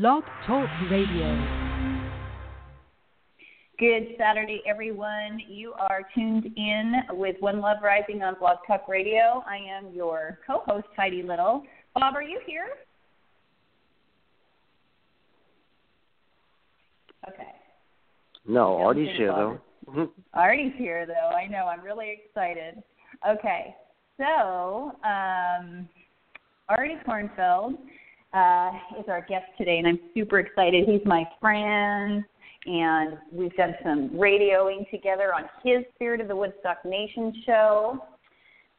Blog Talk Radio. Good Saturday, everyone. You are tuned in with One Love Rising on Blog Talk Radio. I am your co host, Heidi Little. Bob, are you here? Okay. No, Artie's here though. Artie's here though. I know. I'm really excited. Okay, so um, Artie Kornfeld uh, is our guest today, and I'm super excited. He's my friend, and we've done some radioing together on his Spirit of the Woodstock Nation show.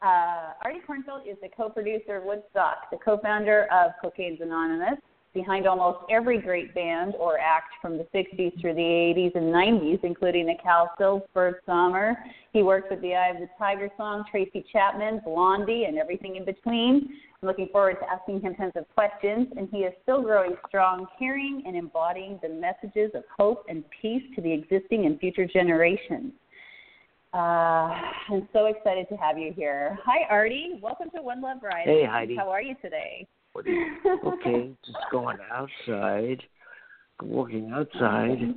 Uh, Artie Kornfeld is the co-producer of Woodstock, the co-founder of Cocaine's Anonymous, behind almost every great band or act from the 60s through the 80s and 90s, including the Cowsills Bert Sommer. He worked with the Eye of the Tiger song, Tracy Chapman, Blondie, and everything in between. I'm looking forward to asking him tons of questions, and he is still growing strong, carrying and embodying the messages of hope and peace to the existing and future generations. Uh, I'm so excited to have you here. Hi, Artie. Welcome to One Love Rising. Hey, Heidi. How are you today? okay, just going outside, walking outside.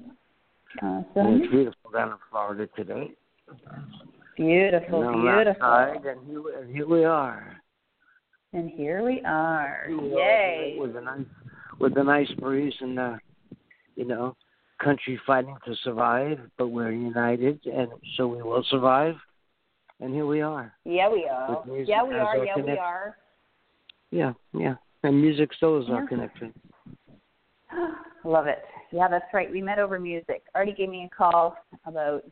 Awesome. And it's beautiful down in Florida today. Beautiful, and beautiful. Outside, and here, and here we are. And here we are. Yay! With a nice, with a nice breeze and uh, you know, country fighting to survive, but we're united, and so we will survive. And here we are. Yeah, we are. Yeah, we are. Yeah, connection. we are. Yeah, yeah. And music still is our connection. I love it. Yeah, that's right. We met over music. Artie gave me a call about,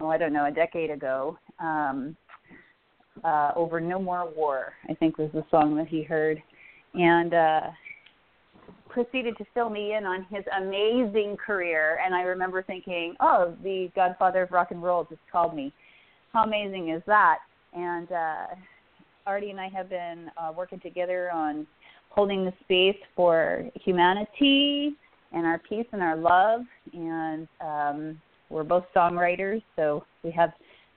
oh, I don't know, a decade ago. Um, uh, over No More War, I think was the song that he heard, and uh, proceeded to fill me in on his amazing career. And I remember thinking, oh, the Godfather of Rock and Roll just called me. How amazing is that? And uh, Artie and I have been uh, working together on holding the space for humanity and our peace and our love. And um, we're both songwriters, so we have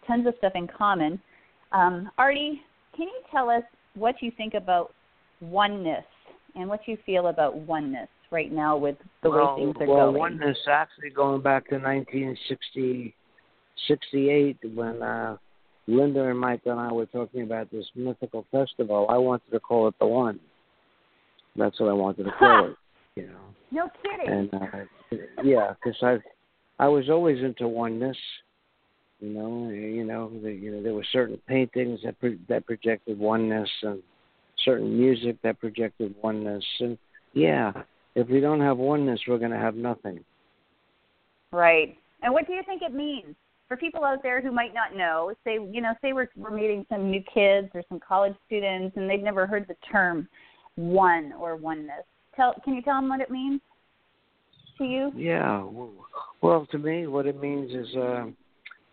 tons of stuff in common. Um, Artie, can you tell us what you think about oneness and what you feel about oneness right now with the well, way things are well, going? Well, oneness actually going back to 1960, 68 when uh, Linda and Mike and I were talking about this mythical festival. I wanted to call it the One. That's what I wanted to call it. You know. No kidding. And uh, yeah, because I, I was always into oneness. You know, you know, the, you know, there were certain paintings that pro- that projected oneness, and certain music that projected oneness. And yeah, if we don't have oneness, we're going to have nothing. Right. And what do you think it means for people out there who might not know? Say, you know, say we're we're meeting some new kids or some college students, and they've never heard the term one or oneness. Tell, can you tell them what it means to you? Yeah. Well, to me, what it means is uh,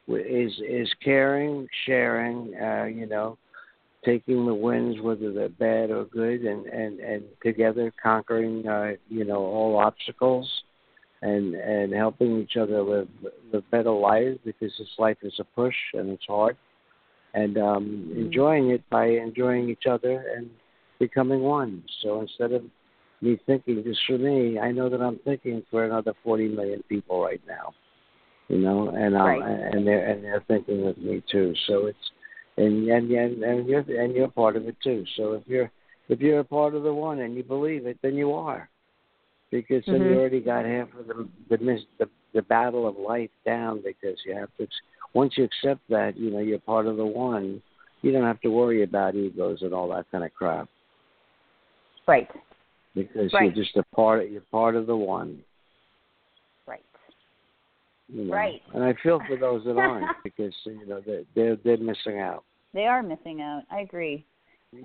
is is caring, sharing. Uh, you know, taking the wins, whether they're bad or good, and and and together conquering. Uh, you know, all obstacles. And and helping each other live live better lives because this life is a push and it's hard, and um, Mm-hmm. enjoying it by enjoying each other and becoming one. So instead of me thinking just for me, I know that I'm thinking for another 40 million people right now. You know, and I'm, Right. and they're and they're thinking of me too. So it's and and and and you're and you're part of it too. So if you're if you're a part of the one and you believe it, then you are, because then Mhm. you already got half of the the mis- the the battle of life down. Because you have to once you accept that, you know, you're part of the one. You don't have to worry about egos and all that kind of crap Right. because Right. you're just a part. of, You're part of the one. Right. You know? Right. And I feel for those that aren't because you know they're they're, they're missing out. They are missing out. I agree.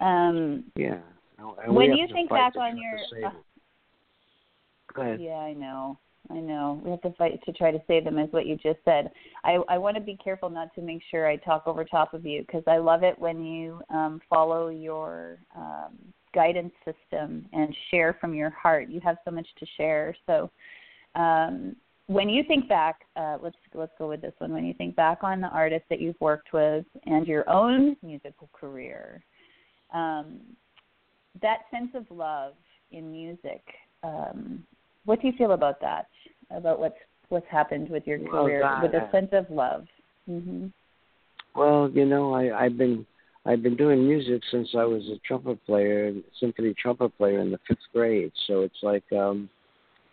Um, Yeah. And When you think back on your-. Go ahead. Yeah, I know. I know. We have to fight to try to save them, is what you just said. I, I want to be careful not to make sure I talk over top of you because I love it when you um, follow your um, guidance system and share from your heart. You have so much to share. So, um, when you think back, uh, let's let's go with this one. When you think back on the artists that you've worked with and your own musical career, um, that sense of love in music. Um, what do you feel about that? About what's what's happened with your career, God, with a I- sense of love. hmm Well, you know, I, I've been I've been doing music since I was a trumpet player, symphony trumpet player in the fifth grade. So it's like, um,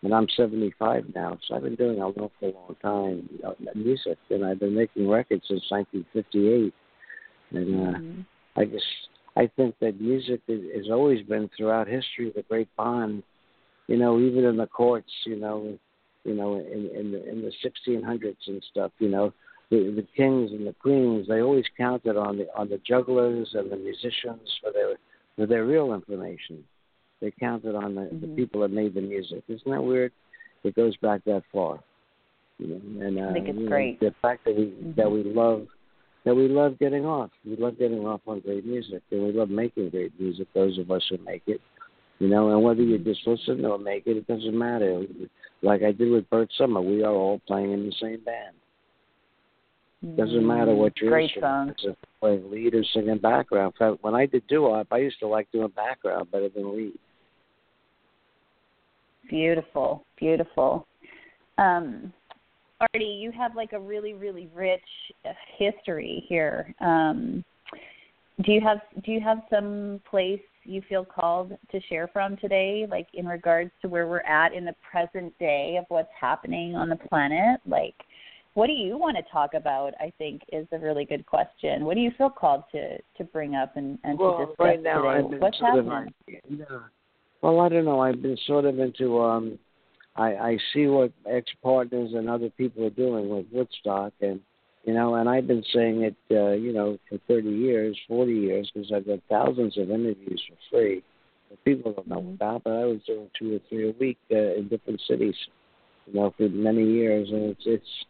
and I'm 75 now, so I've been doing an awful long for a long time uh, music, and I've been making records since 1958. And uh, hmm I just I think that music is, has always been throughout history the great bond. You know, even in the courts, you know, you know, in in the in the 1600s and stuff, you know, the the kings and the queens they always counted on the on the jugglers and the musicians for their for their real information. They counted on the, the Mhm. people that made the music. Isn't that weird? It goes back that far. You know, and uh, I think it's you know, great. the fact that we Mhm. that we love that we love getting off. We love getting off on great music, and we love making great music. Those of us who make it, you know, and whether you just listen or make it, it doesn't matter. Like I did with Bert Sommer, we are all playing in the same band. Doesn't matter what your Great instrument song. is, play lead or singing background. When I did doo-wop, I used to like doing background better than lead. Beautiful, beautiful. Um, Artie, you have like a really, really rich uh, history here. Um, do you have do you have some place you feel called to share from today, like in regards to where we're at in the present day of what's happening on the planet? Like, what do you want to talk about? I think is a really good question. What do you feel called to to bring up and, and to discuss right now today? What's sort happening? of. Well, I don't know. I've been sort of into um I I see what ex partners and other people are doing with Woodstock and you know, and I've been saying it uh, you know, for 30 years, 40 years because I've got thousands of interviews for free that people don't know Mhm. about, but I was doing two or three a week uh, in different cities, you know, for many years and it's it's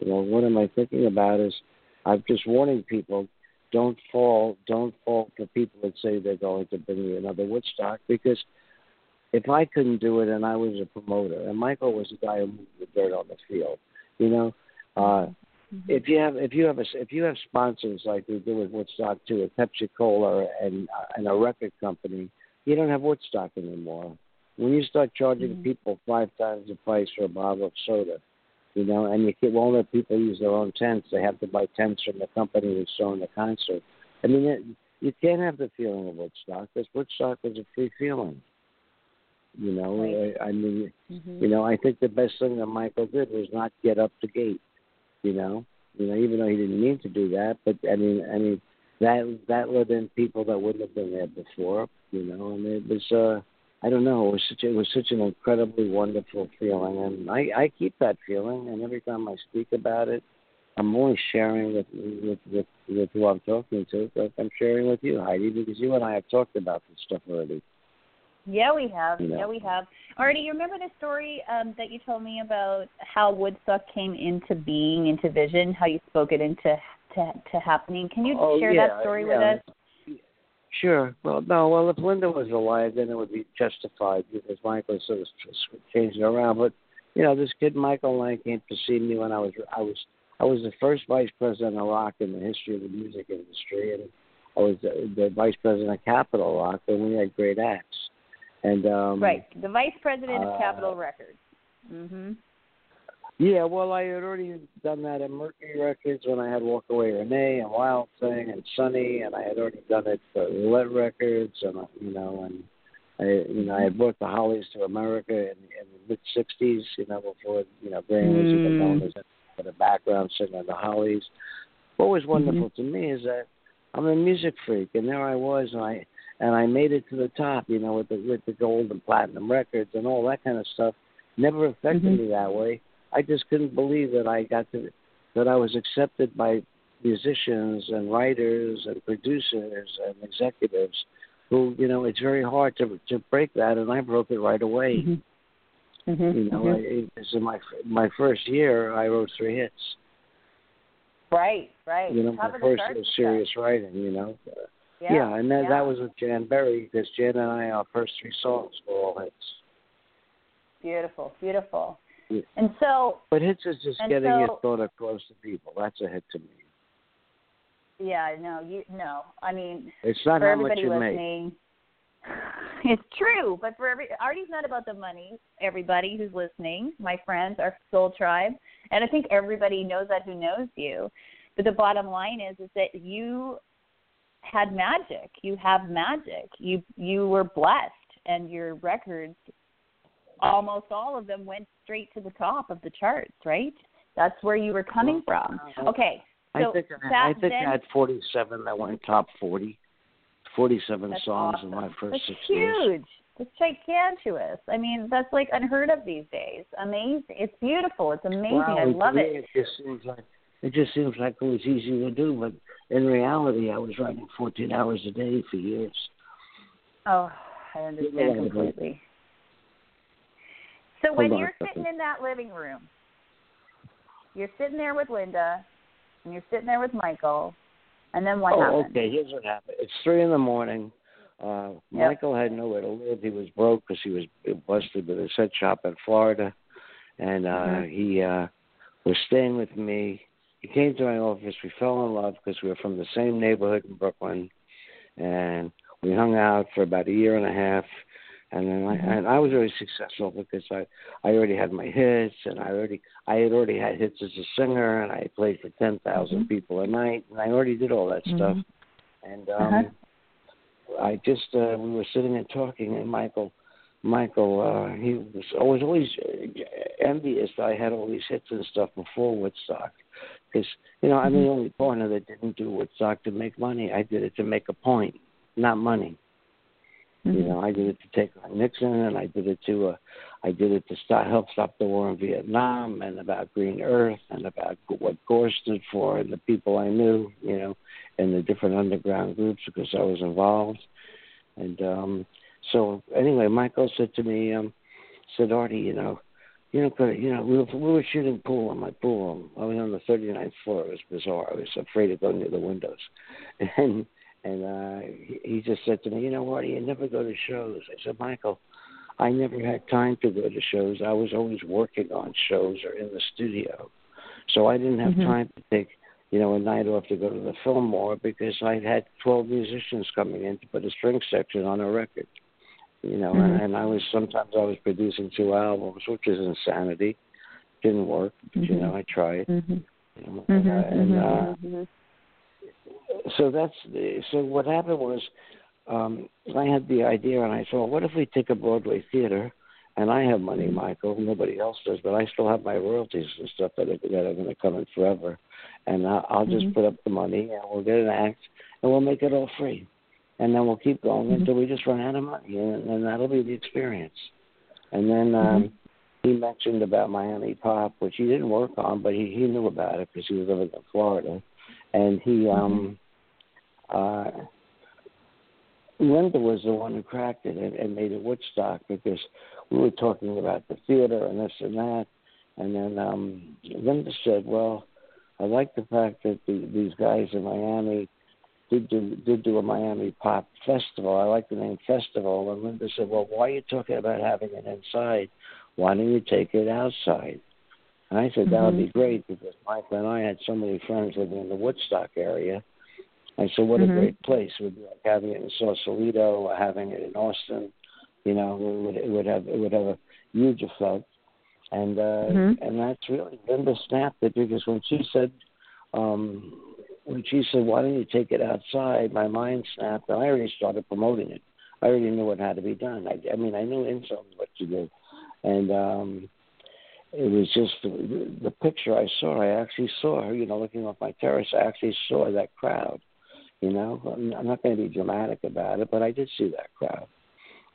you know, what am I thinking about is I'm just warning people don't fall don't fall for people that say they're going to bring you another Woodstock because if I couldn't do it and I was a promoter and Michael was the guy who moved the dirt on the field, you know, uh Mm-hmm. if you have if you have a if you have sponsors like we do with Woodstock too, a Pepsi Cola and uh, and a record company, you don't have Woodstock anymore. When you start charging Mhm. people five times the price for a bottle of soda, you know, and you can, won't let people use their own tents. They have to buy tents from the company who's throwing the concert. I mean, it, you can't have the feeling of Woodstock because Woodstock was a free feeling. You know, Right. I, I mean, Mhm. you know, I think the best thing that Michael did was not get up the gate. You know, you know, even though he didn't mean to do that, but I mean, I mean, that that let in people that wouldn't have been there before. You know, and it was. uh I don't know. It was such it was such an incredibly wonderful feeling, and I I keep that feeling. And every time I speak about it, I'm only sharing with with with, with who I'm talking to. But I'm sharing with you, Heidi, because you and I have talked about this stuff already. Yeah, we have. You know. Yeah, we have. Artie, you remember the story um, that you told me about how Woodstock came into being, into vision, how you spoke it into to, to happening? Can you Oh, share yeah, that story yeah. with us? Sure. Well, no. Well, if Linda was alive, then it would be justified because Michael sort of changed it around. But you know, this kid Michael Lang came to see me when I was I was I was the first vice president of rock in the history of the music industry, and I was the, the vice president of Capitol Rock, and we had great acts. And um, Right, the vice president of uh, Capitol Records. Mhm. Yeah, well, I had already done that at Mercury Records when I had Walk Away Renee and Wild Thing and Sunny, and I had already done it for Roulette Records, and uh, you know, and I, you know, I had brought the Hollies to America in, in the mid '60s, you know, before you know Graham was even Mm. known as for the background singer of the Hollies. What was wonderful to me is that I'm a music freak, and there I was, and I and I made it to the top, you know, with the with the gold and platinum records and all that kind of stuff. Never affected Mhm. me that way. I just couldn't believe that I got to that I was accepted by musicians and writers and producers and executives who, you know, it's very hard to to break that and I broke it right away. Mhm. Mhm. You know, mhm. I, this is my my first year. I wrote three hits. right, right. You know, Top my first charts was serious writing. You know, uh, stuff. Yeah, and that yeah. that was with Jan Berry because Jan and I, our first three songs were all hits. beautiful, beautiful. Yeah. And so, But hits is just getting so- your thought across to people. That's a hit to me. yeah, no, you no. I mean, It's not for how much everybody you make. listening, it's true. But for every artie's not about the money. Everybody who's listening, my friends, our soul tribe, and I think everybody knows that who knows you. But the bottom line is, is that you had magic. You have magic. You you were blessed, and your records, almost all of them, went straight to the top of the charts. Right? That's where you were coming from. Okay. So I think I, I think then, I had 47 that went top 40. 47 songs awesome. in my first That's six huge. years. It's gigantuous. I mean, that's like unheard of these days. Amazing. It's beautiful. It's amazing. Wow, I love it. It just seems like it just seems like it was easy to do, but in reality, I was writing 14 hours a day for years. Oh, I understand completely. So when you're sitting in that living room, you're sitting there with Linda, and you're sitting there with Michael, and then what oh, happened? okay. Here's what happened. It's three in the morning. Uh, Yep. Michael had nowhere to live. He was broke because he was busted with a set shop in Florida, and uh, Mhm. he uh, was staying with me. He came to my office. We fell in love because we were from the same neighborhood in Brooklyn, and we hung out for about a year and a half. And then I, Mhm. and I was very successful because I I already had my hits, and I already I had already had hits as a singer, and I played for ten Mhm. people a night, and I already did all that stuff. Mhm. And um Uh-huh. I just uh we were sitting and talking and Michael Michael uh he was always always envious that I had all these hits and stuff before Woodstock because you know I'm Mm-hmm. the only partner that didn't do Woodstock to make money I did it to make a point not money you Mhm. know I did it to take on Nixon and I did it to uh I did it to stop help stop the war in Vietnam and about Green Earth and about what Gore stood for and the people I knew you know in the different underground groups because I was involved. And um so anyway, Michael said to me, um, said Artie, you know, you know, could you know, we were we were shooting pool in my pool room. I was on the 39th floor. It was bizarre. I was afraid to go near the windows, and and uh he, he just said to me, you know, Artie, you never go to shows. I said, Michael, I never had time to go to shows. I was always working on shows or in the studio, so I didn't have Mhm. time to take you know, a night off to go to the Fillmore because I had 12 musicians coming in to put a string section on a record. You know, Mhm. and, and I was sometimes I was producing two albums, which is insanity. Didn't work, but you Mhm. know, I tried. Mhm. You know, and, uh, and uh, so that's so what happened was um I had the idea and I thought, what if we take a Broadway theater and I have money, Michael, nobody else does, but I still have my royalties and stuff that are, that are going to come in forever, and I, I'll just put up the money and we'll get an act and we'll make it all free, and then we'll keep going Mhm. until we just run out of money, and, and that'll be the experience. And then um, he mentioned about Miami Pop, which he didn't work on, but he he knew about it because he was living in Florida, and he um uh Linda was the one who cracked it and, and made it Woodstock because we were talking about the theater and this and that, and then um Linda said, "Well, I like the fact that the, these guys in Miami did do did do a Miami Pop Festival. I like the name Festival." And Linda said, "Well, why are you talking about having it inside? Why don't you take it outside?" And I said, "That would be great because Michael and I had so many friends living in the Woodstock area." I said, "What Mhm. a great place! It would be like having it in Sausalito or having it in Austin. You know, it would it would have it would have a huge effect." And uh, Mhm. and that's really Linda snapped it because when she said um, when she said, "Why don't you take it outside?" My mind snapped, and I already started promoting it. I already knew what had to be done. I, I mean, I knew in some what to do, and um, it was just the, the picture I saw. I actually saw her, you know, looking off my terrace. I actually saw that crowd. You know, I'm, not going to be dramatic about it, but I did see that crowd.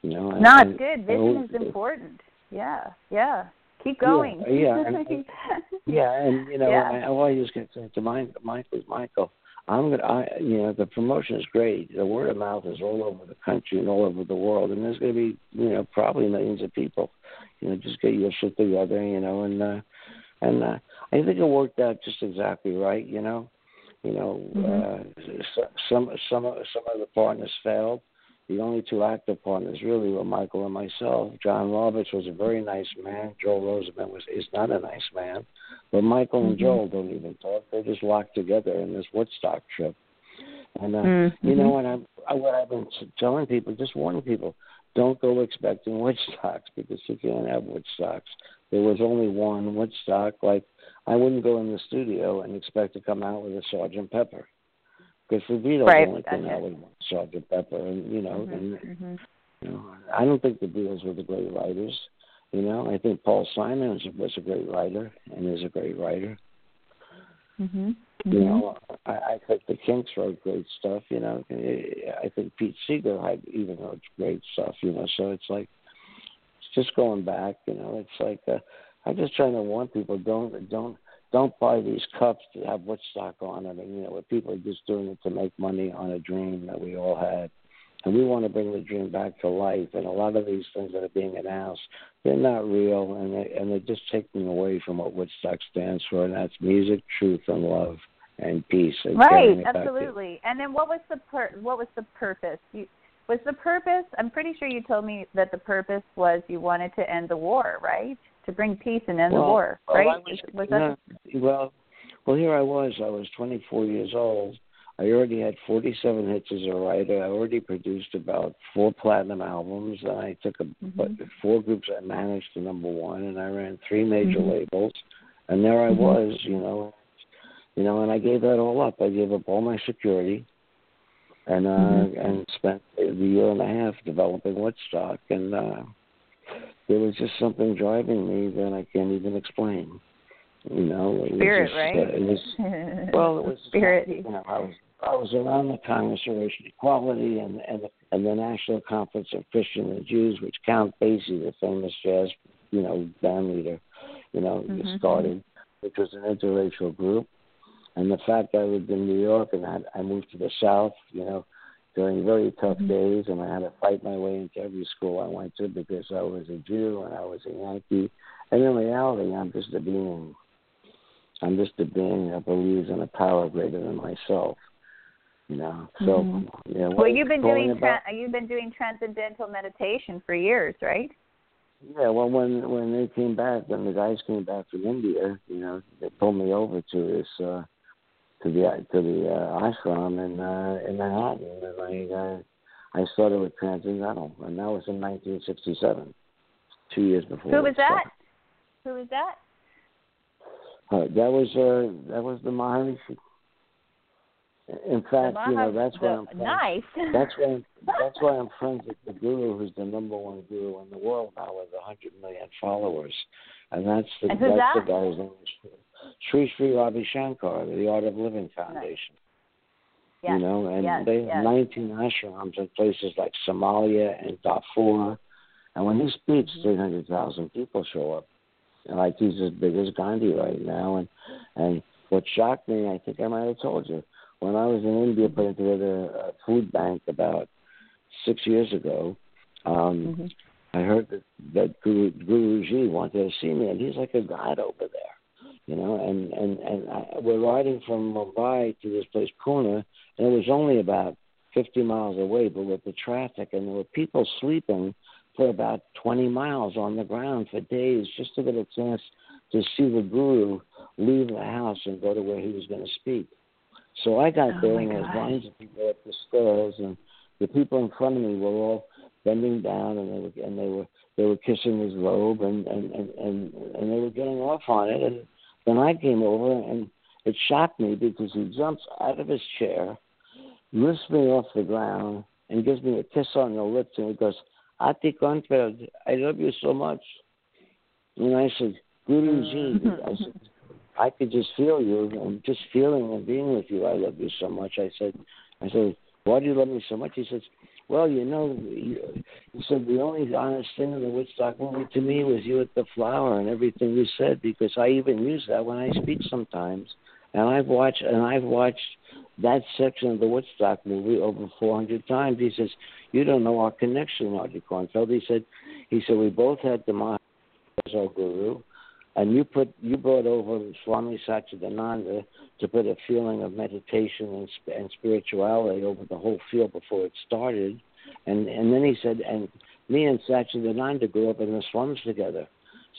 You know, and- No, it's and- good. Vision it is important. Yeah, yeah. Keep going. yeah, and- and- Yeah, and you know, Yeah. I, all I just get to, to Mike, Michael, Michael, I'm gonna, I, you know, the promotion is great. The word of mouth is all over the country and all over the world, and there's gonna be, you know, probably millions of people, You know, just get your shit together. You know, and uh, and uh, I think it worked out just exactly right. You know, you know, Mm-hmm. uh, some some some of the partners failed. The only two active partners really were Michael and myself. John Roberts was a very nice man. Joel Rosenberg was is not a nice man, but Michael and Mm-hmm. Joel don't even talk. They just locked together in this Woodstock trip. And uh, Mm-hmm. you know what I'm I, what I've been telling people, just warning people, don't go expecting Woodstocks because you can't have Woodstocks. There was only one Woodstock. Like I wouldn't go in the studio and expect to come out with a Sergeant Pepper. Because the Beatles Right, only came gotcha. out with one Sergeant Pepper, and you know, Mm-hmm. and you know, I don't think the Beatles were the great writers. You know, I think Paul Simon was, was a great writer and is a great writer. Mm-hmm. You know, I, I think the Kinks wrote great stuff. You know, I think Pete Seeger had even wrote great stuff. You know, so it's like it's just going back. You know, it's like uh, I'm just trying to warn people: don't don't don't buy these cups that have Woodstock on them. And you know, where people are just doing it to make money on a dream that we all had. And we want to bring the dream back to life. And a lot of these things that are being announced, they're not real, and they and they're just taking away from what Woodstock stands for, and that's music, truth, and love, and peace. And Right, absolutely. And then what was the per- what was the purpose? You, was the purpose? I'm pretty sure you told me that the purpose was you wanted to end the war, right? To bring peace and end the war, right? I was, was that no, well, well, here I was. I was 24 years old. I already had 47 hits as a writer. I already produced about four platinum albums, and I took a but four groups I managed to number one, and I ran three major labels, and there I was, you know, you know, and I gave that all up. I gave up all my security, and uh, and spent the year and a half developing Woodstock, and uh, there was just something driving me that I can't even explain. You know, it was Spirit, just, right? Uh, it was well, it was Spirit. You know, I was I was around the Congress of Racial Equality and and the, and the National Conference of Christian and Jews, which Count Basie, the famous jazz you know band leader, you know, started, which was an interracial group. And the fact that I lived in New York and I, I moved to the South, you know, during very tough days, and I had to fight my way into every school I went to because I was a Jew and I was a Yankee. And in reality, I'm just a being. I'm just a being that believes in a power greater than myself. You know, so yeah. well, you've been doing about- tra- you've been doing transcendental meditation for years, right? Yeah, well, when when they came back, when the guys came back from India, you know, they pulled me over to this uh, to the to the uh, ashram in uh, in Manhattan, and I uh, I started with transcendental, and that was in 1967, two years before. Who was that? Who was that? Uh, that was uh, that was the Maharishi. In fact, you know, that's why I'm friends. nice. That's why I'm, that's why I'm friends with the guru, who's the number one guru in the world now with hundred million followers, and that's the And who's that's that? the guy's name. is Sri Sri Ravi Shankar, the Art of Living Foundation. Yes. You know, and yes, they yes. have 19 ashrams in places like Somalia and Darfur, and when he speaks, Mm-hmm. 300,000 people show up. And like he's as big as Gandhi right now, and and what shocked me, I think I might have told you, when I was in India putting together a food bank about six years ago, um, Mm-hmm. I heard that that Guru Guruji wanted to see me, and he's like a god over there, you know. And and and I, we're riding from Mumbai to this place Pune, and it was only about 50 miles away, but with the traffic, and there were people sleeping for about 20 miles on the ground for days just to get a chance to see the guru leave the house and go to where he was going to speak. So I got Oh, there, and there's God. lines of people up the stairs, and the people in front of me were all bending down, and they were and they were they were kissing his robe, and and and and, and they were getting off on it. And then I came over, and it shocked me because he jumps out of his chair, lifts me off the ground, and gives me a kiss on the lips, and he goes, "Artie Kornfeld, I love you so much." And I said, Guruji, mm-hmm. I said, I could just feel you, and just feeling and being with you, I love you so much. I said, I said, why do you love me so much? He says, well, you know, you, he said the only honest thing in the Woodstock movie to me was you at the flower and everything you said because I even use that when I speak sometimes, and I've watched and I've watched that section of the Woodstock movie over 400 times. He says, you don't know our connection, Artie Kornfeld. He said, he said we both had the our guru, and you put you brought over Swami Satchidananda to put a feeling of meditation and, and spirituality over the whole field before it started, and and then he said, and me and Satchidananda grew up in the slums together.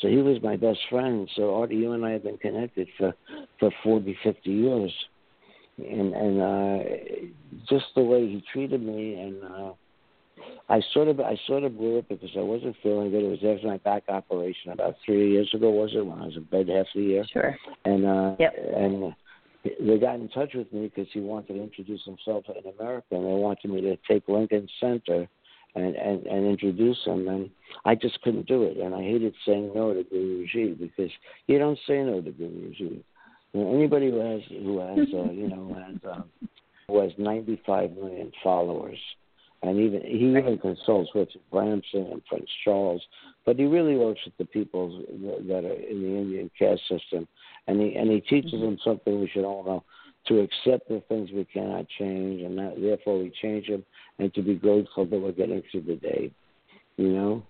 So he was my best friend. So Artie, you and I have been connected for for forty, fifty years, and and uh, just the way he treated me, and uh, I sort of I sort of grew up because I wasn't feeling good. It was after my back operation about three years ago, was it? When I was in bed half the year. Sure. And uh, yep. and they got in touch with me because he wanted to introduce himself in America, and they wanted me to take Lincoln Center and, and, and introduce him. And I just couldn't do it. And I hated saying no to Guruji because you don't say no to Guruji. You know, anybody who has who has uh, you know has um, who has 95 million followers, and even he even consults Richard Branson and Prince Charles, but he really works with the people that are in the Indian caste system, and he and he teaches mm-hmm. them something we should all know. To accept the things we cannot change, and that, therefore we change them, and to be grateful that we're getting through the day, you know,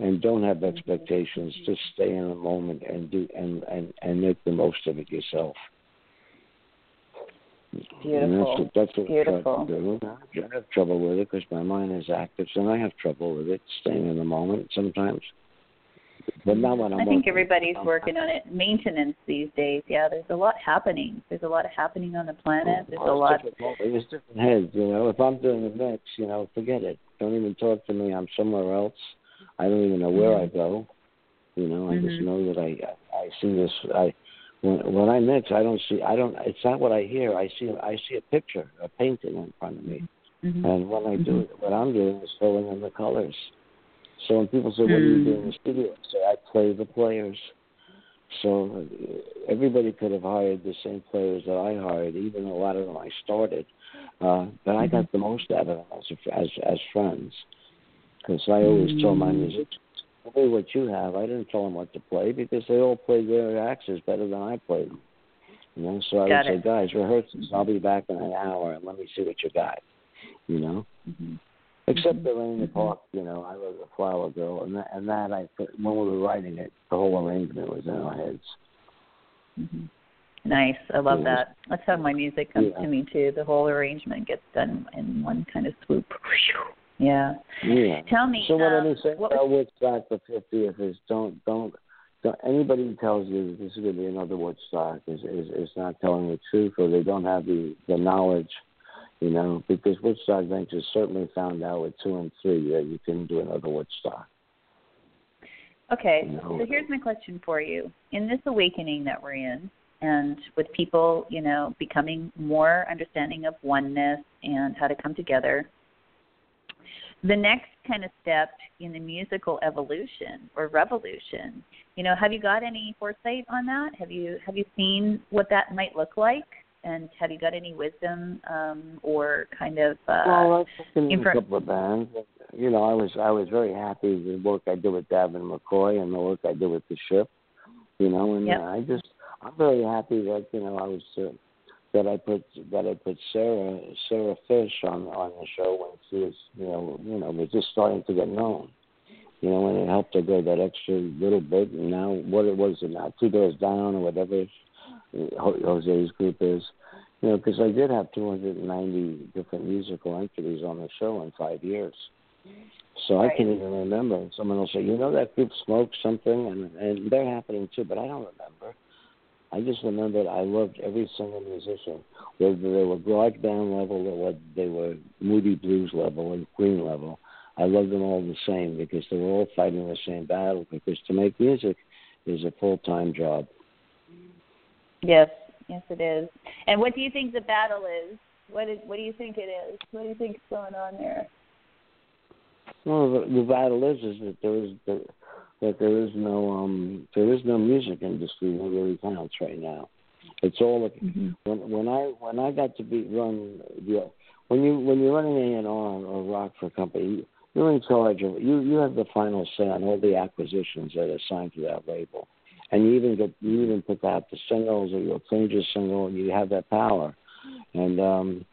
and don't have mm-hmm. expectations. Just stay in the moment and do and and and make the most of it yourself. Beautiful. And that's what, that's what Beautiful. I, do. I have trouble with it because my mind is active, and I have trouble with it, staying in the moment sometimes. But not when I'm I think everybody's working on it. Maintenance these days, yeah. There's a lot happening. There's a lot happening on the planet. There's a lot. it's different- heads, you know. If I'm doing a mix, you know, forget it. Don't even talk to me. I'm somewhere else. I don't even know where I go. You know, I just Mhm. know that I I see this. I when when I mix, I don't see. I don't. It's not what I hear. I see. I see a picture, a painting in front of me. Mhm. And when I do it, what I'm doing is filling in the colors. So when people say, "What do you do in the studio?" I say, "I play the players." So uh, everybody could have hired the same players that I hired, even a lot of them I started. Uh, but I got the most out of them as as, as friends, because I always tell my musicians, "Play what you have." I didn't tell them what to play because they all played their axes better than I played them. You know, so I Got would it. say, "Guys, rehearse this. I'll be back in an hour, and let me see what you got." You know. Mhm. Except the Rain in the Park, you know, I was a flower girl, and that, and that I put, when we were writing it, the whole arrangement was in our heads. Mhm. Nice. I love Yeah. that. That's how my music comes Yeah. to me too. The whole arrangement gets done in one kind of swoop. Yeah. Yeah. Tell me. So what um, I'm saying what about was, Woodstock the 50th is don't don't. don't anybody who tells you this is going to be another Woodstock is, is is not telling the truth, or they don't have the the knowledge, you know. Because Woodstock Ventures certainly found out with two and three that you couldn't do another Woodstock. okay. So here's my question for you. In this awakening that we're in, and with people, you know, becoming more understanding of oneness and how to come together, the next kind of step in the musical evolution or revolution, you know, have you got any foresight on that? Have you have you seen what that might look like? And have you got any wisdom um, or kind of uh, well, in a couple of bands. You know, I was I was very happy with the work I did with Davin McCoy and the work I did with the ship. You know, and Yep. I just I'm very happy that you know I was uh, that I put that I put Sarah Sarah Fish on on the show when she was you know you know was just starting to get known. You know, and it helped her go that extra little bit. And now what it was it now two doors down or whatever Jose's group is. You know, because I did have 290 different musical entities on the show in five years. So I can't even remember. And someone will say, you know, that group smoked something, and and they're happening too, but I don't remember. I just remember I loved every single musician, whether they were garage band level or whether they were Moody Blues level and Queen level. I loved them all the same because they were all fighting the same battle. Because to make music is a full time job. Yes, yes, it is. And what do you think the battle is? What is? What do you think it is? What do you think's going on there? Well, the, the battle is is that there is the, that there is no um there is no music industry that really counts right now. It's all Mm-hmm. when when I when I got to be run the when you when you're running A and R or rock for a company, you're in charge of you you have the final say on all the acquisitions that are signed to that label, and you even get you even put out the singles or you'll change a single and you have that power, and um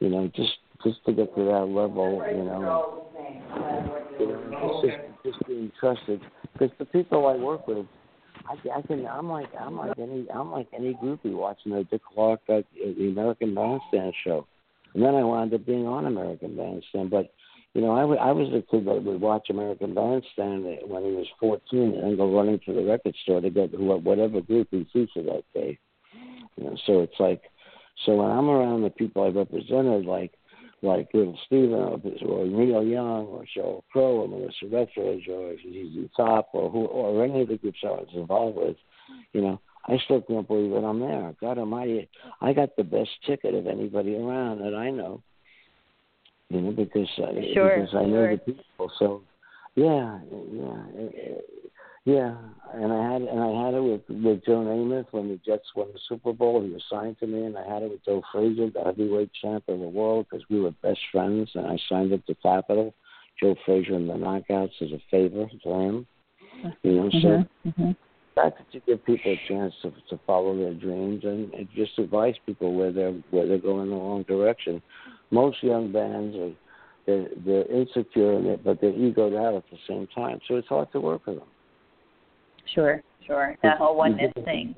you know just just to get to that level you know. You know, it's just, just being trusted because the people I work with, I, I can I'm like I'm like any I'm like any groupie watching the Dick Clark uh, the American Bandstand show, and then I wound up being on American Bandstand. But you know, I, w- I was a kid that would watch American Bandstand when he was 14 and go running to the record store to get whatever group he featured that day. You know, so it's like, so when I'm around the people I represented, like like Little Steven or, or Neil Young or Sheryl Crow or Melissa Etheridge or ZZ Top or who or any of the groups I was involved with, you know, I still can't believe that I'm there. God Almighty, I got the best ticket of anybody around that I know. You know, because uh, sure, because I know sure. the people. So, yeah, yeah. Yeah, and I had and I had it with with Joe Namath when the Jets won the Super Bowl. He was signed to me, and I had it with Joe Frazier, the heavyweight champ of the world, because we were best friends. And I signed up to Capitol, Joe Frazier in the knockouts as a favor to him. You know, mm-hmm, so mm-hmm. that's to give people a chance to to follow their dreams and, and just advise people where they're where they're going in the wrong direction. Most young bands are they're, they're insecure in it, but they're egoed out at the same time, so it's hard to work with them. Sure, sure. That whole oneness thing.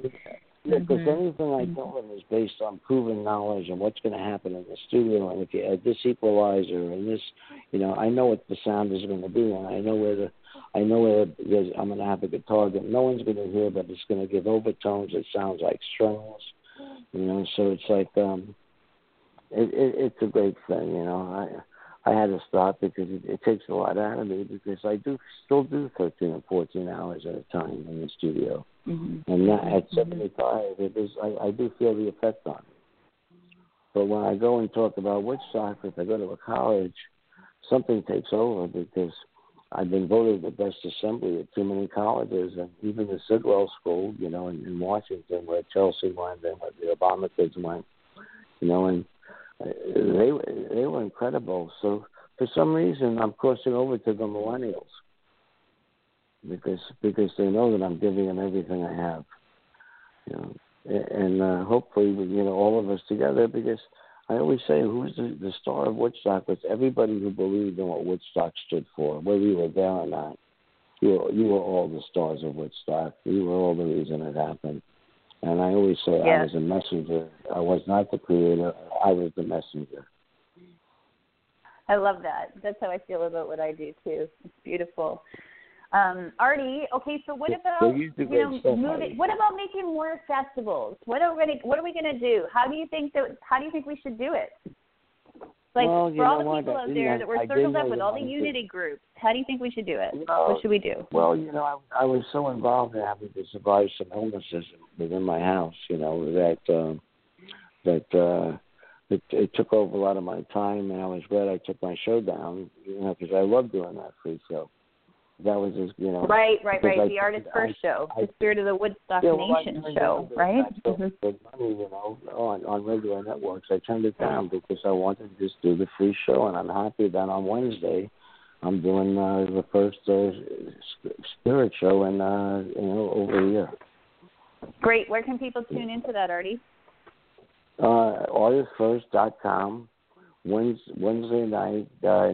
Yeah, because Mhm. anything I tell them is based on proven knowledge and what's going to happen in the studio. And if you add this equalizer and this, you know, I know what the sound is going to be, and I know where the, I know where there's, I'm going to have a guitar that no one's going to hear, but it's going to give overtones. It sounds like strings, you know. So it's like, um, it, it it's a great thing, you know. I I had to stop because it, it takes a lot out of me because I do still do 13 and 14 hours at a time in the studio. Mm-hmm. And that, at 75, it is, I, I do feel the effect on it. But when I go and talk about Woodstock, if I go to a college, something takes over because I've been voted the best assembly at too many colleges, and even the Sidwell School, you know, in, in Washington, where Chelsea went and where the Obama kids went, you know, and they they were incredible. So for some reason, I'm crossing over to the millennials because because they know that I'm giving them everything I have, you know, and uh, hopefully, you know, all of us together. Because I always say, who's the, the star of Woodstock? Was everybody who believed in what Woodstock stood for, whether you were there or not. You were, you were all the stars of Woodstock. You were all the reason it happened. And I always say Yeah. I was a messenger. I was not the creator. I was the messenger. I love that. That's how I feel about what I do too. It's beautiful. Um, Artie, okay, so what about well, you you know moving? What about making more festivals? What are we gonna What are we gonna do? How do you think that? How do you think we should do it? Like Well, for all the people out there that were circled up with all the unity groups, how do you think we should do it? Well, what should we do? Well, you know, I, I was so involved in having to survive some illnesses within my house, you know, that um, that uh, it, it took over a lot of my time, and I was glad I took my show down, you know, because I love doing that free show. That was just, you know, Right, right, right. I- the Artist I- First show, I- the Spirit of the Woodstock Nation show, right? Mhm. good money, you know, on on regular networks. I turned it down because I wanted to just do the free show, and I'm happy that on Wednesday I'm doing uh, the first uh, sp- spirit show in uh, you know over a year. Great. Where can people tune into that, Artie? Uh, artistfirst.com. Wednesday, Wednesday night, uh,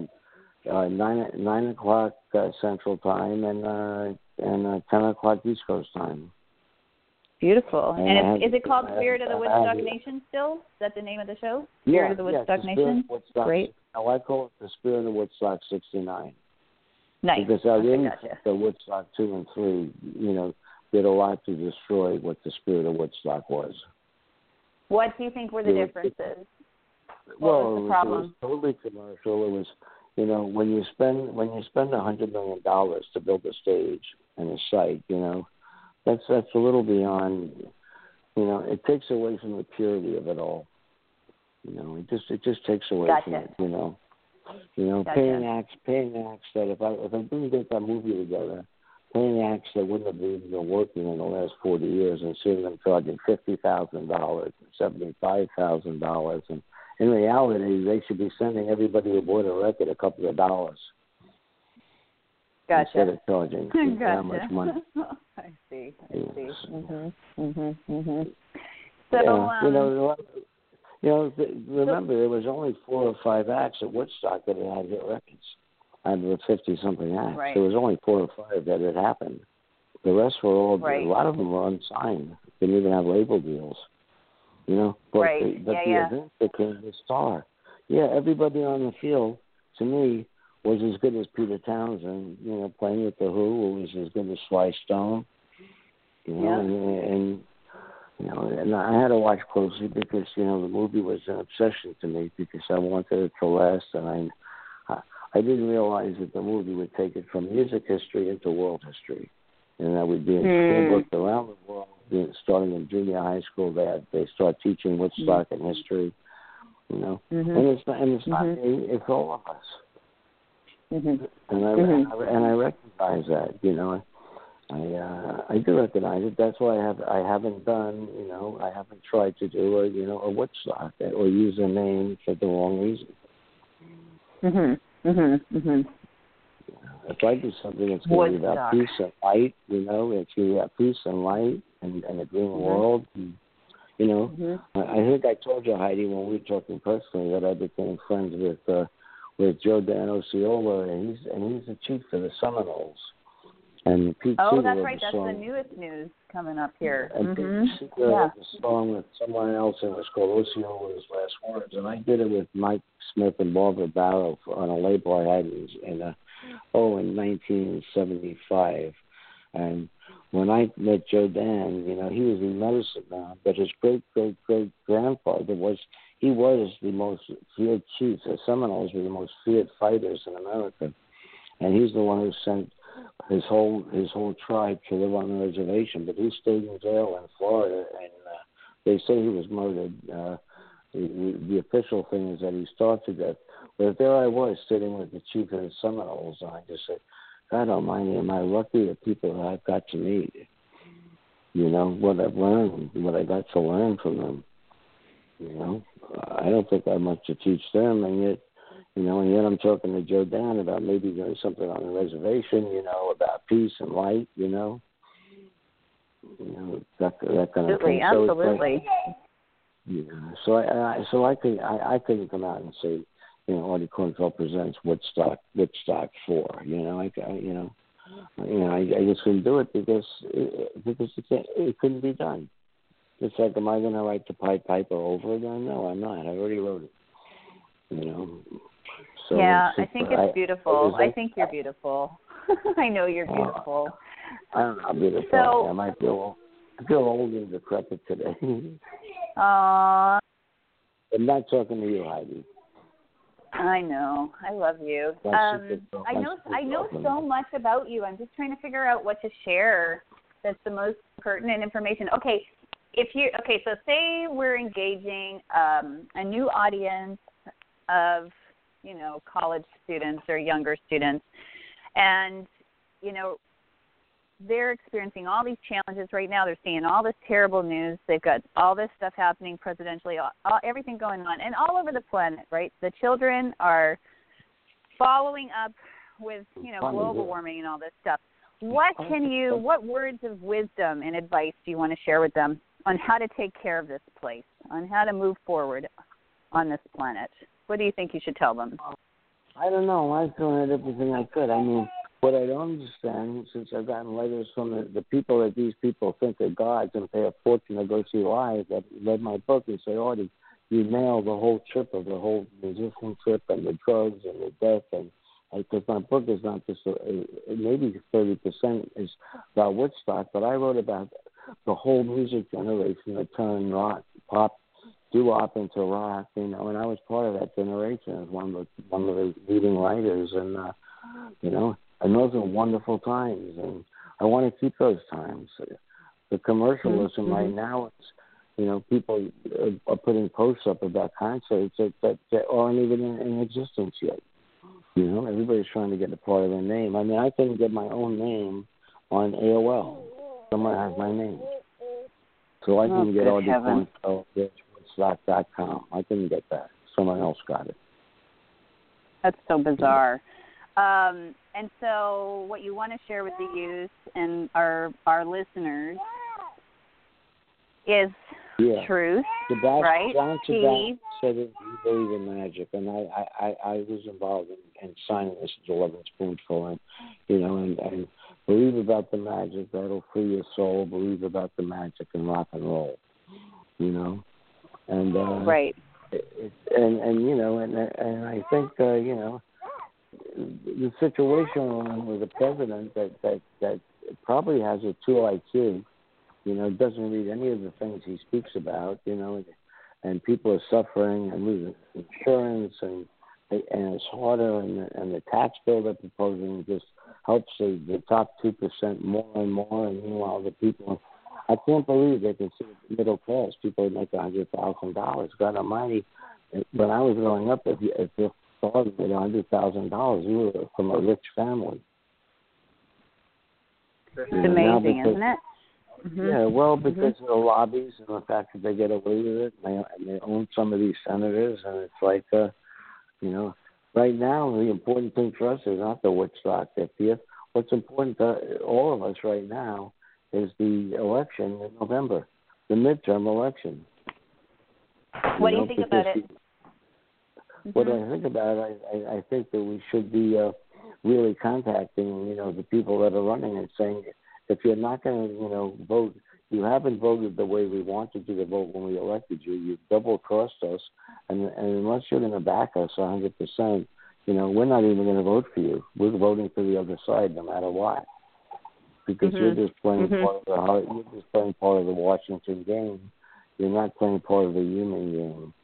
uh, nine nine o'clock uh, Central Time, and uh, and uh, ten o'clock East Coast Time. Beautiful. And And I it's, have- is it called Spirit of the Woodstock Nation still? Is that the name of the show? Spirit yeah, of the yeah, Woodstock the Nation? Woodstock. Great. Now I call it the Spirit of Woodstock '69 Nice. because I Okay, didn't gotcha. the Woodstock two and three, you know, did a lot to destroy what the Spirit of Woodstock was. What do you think were the Yeah. differences? well, was the it was totally commercial. It was, you know, when you spend when you spend a hundred million dollars to build a stage and a site, you know, that's that's a little beyond. You know, it takes away from the purity of it all. You know, it just it just takes away from it. You know, you know, Gotcha. paying acts, paying acts that if I if I didn't get that movie together, paying acts that wouldn't have even been working in the last forty years, and seeing them charging fifty thousand dollars, seventy five thousand dollars, and in reality, they should be sending everybody who bought a record a couple of dollars instead Gotcha. of charging gotcha. that much money. I see. I Yes. see. Mhm. Mhm. Mhm. So, yeah, um, you know, you know. Remember, there was only four or five acts at Woodstock that had hit records. out of the fifty something acts. Right. There was only four or five that had happened. The rest were all Right. a lot of them were unsigned. Didn't even have label deals. You know, but Right. the, but Yeah, the yeah. event became the star. Yeah, everybody on the field to me was as good as Peter Townshend. You know, playing with the Who was as good as Sly Stone. You know, Yeah. and, and you know, and I had to watch closely because you know the movie was an obsession to me because I wanted it to last, and I, I, didn't realize that the movie would take it from music history into world history, and that would be in Hmm. school around the world. Being, starting in junior high school, they they start teaching Woodstock and history, you know, Mhm. and it's not, and it's not Mhm. me, it's all of us, Mhm. and I Mhm. and I recognize that, you know. I uh, I do recognize it. That's why I have I haven't done you know I haven't tried to do a you know a Woodstock or use a name for the wrong reason. Mhm. Mhm. Mhm. If I do something that's going to be about peace and light, you know, it's going to be about peace and light and, and a green Mhm. world. And, you know, Mhm. I I think I told you Heidi when we were talking personally that I became friends with uh, with Joe Dan Osceola, and he's and he's the chief of the Seminoles. And Pete Oh, Seeger that's right. That's song. the newest news coming up here. And Mhm. Pete Seeger Yeah. a song with someone else, and it was called Osceola's Last Words. And I did it with Mike Smith and Barbara Barrow on a label I had in, in uh, oh in 1975. And when I met Joe Dan, you know, he was in medicine now, but his great great great grandfather was he was the most feared chief. The Seminoles were the most feared fighters in America, and he's the one who sent his whole his whole tribe to live on the reservation. But he stayed in jail in Florida, and uh, they say he was murdered. Uh, the, the, official thing is that he to death. But there I was sitting with the chief of the Seminoles, and I just said, God Almighty, am I lucky the people that I've got to meet? You know what I've learned, what I got to learn from them. You know, I don't think I have much to teach them, and yet, you know, and yet I'm talking to Joe Dan about maybe doing something on the reservation. You know, about peace and light. You know, you know that that kind of Absolutely. thing. So like- Absolutely. yeah. So I, I so I could I, I couldn't come out and say, you know, Artie Kornfeld presents Woodstock Woodstock four. You know, I, I you know, you know, I, I just couldn't do it because it, because it, it couldn't be done. It's like, am I going to write the Pied Piper over again? No, I'm not. I already wrote it. You know. So yeah, I think it's beautiful. I I think you're beautiful. I know you're Oh. beautiful. I don't know how beautiful So- I am. I feel I feel old and decrepit today. Aw, I'm not talking to you, Heidi. I know. I love you. Um. I know. I know so much about you. I'm just trying to figure out what to share. That's the most pertinent information. Okay, if you okay, so say we're engaging um, a new audience of you know college students or younger students, and you know they're experiencing all these challenges right now. They're seeing all this terrible news. They've got all this stuff happening presidentially, all, all, everything going on, and all over the planet. Right, the children are following up with you know global warming and all this stuff. What can you? What words of wisdom and advice do you want to share with them on how to take care of this place, on how to move forward on this planet? What do you think you should tell them? I don't know. I've done everything I could. I mean, what I don't understand, since I've gotten letters from the, the people that these people think are gods and pay a fortune to go see live that read my book and say, Artie, you nailed the whole trip of the whole musician trip and the drugs and the death and because my book is not just a, maybe thirty percent is about Woodstock, but I wrote about the whole music generation that turned rock, pop, doo-wop into rock, you know, and I was part of that generation as one of the one of the leading writers, and uh, you know, and those are wonderful times, and I want to keep those times. The commercialism Mhm. right now is, you know, people are, putting posts up about concerts that that, that aren't even in, in existence yet. You know, everybody's trying to get a part of their name. I mean, I couldn't get my own name on AOL. Someone has my name. So I Oh, couldn't get all the heavens. Woodstock.com. I couldn't get that. Someone else got it. That's so bizarre. Um, and so, what you want to share with the youth and our our listeners is Yeah. truth, Sebastian, right? John Peace, Sebastian, said it, you believe in magic, and I I I, I was involved in, in signing this Lovin' Spoonful, and you know, and and believe about the magic that'll free your soul. Believe about the magic and rock and roll, you know, and uh, right. It, it, and and you know, and and I think uh, you know the situation with the president that that that probably has a two IQ, you know, doesn't read any of the things he speaks about, you know, and people are suffering and losing insurance and and it's harder and the, and the tax bill they're proposing just helps the, the top two percent more and more and meanwhile the people I can't believe they consider middle class people make a hundred thousand dollars. God Almighty! When I was growing up, if you if your father made a hundred thousand dollars, you were from a rich family. It's amazing, because, isn't it? Mm-hmm. Yeah, well, Mm-hmm. because mm-hmm. of the lobbies and the fact that they get away with it, and they, and they own some of these senators, and it's like, uh, you know, right now the important thing for us is not the Woodstock 50th. What's important to all of us right now is the election in November, the midterm election. What you do you think about it? Mm-hmm. What do I think about it? I, I, I think that we should be uh, really contacting, you know, the people that are running and saying, if you're not going to, you know, vote, you haven't voted the way we wanted you to vote when we elected you. You've double crossed us, and, and unless you're going to back us a 100%, you know, we're not even going to vote for you. We're voting for the other side, no matter what, because mm-hmm. you're just playing mm-hmm. part of the you're just playing part of the Washington game. You're not playing part of the human game,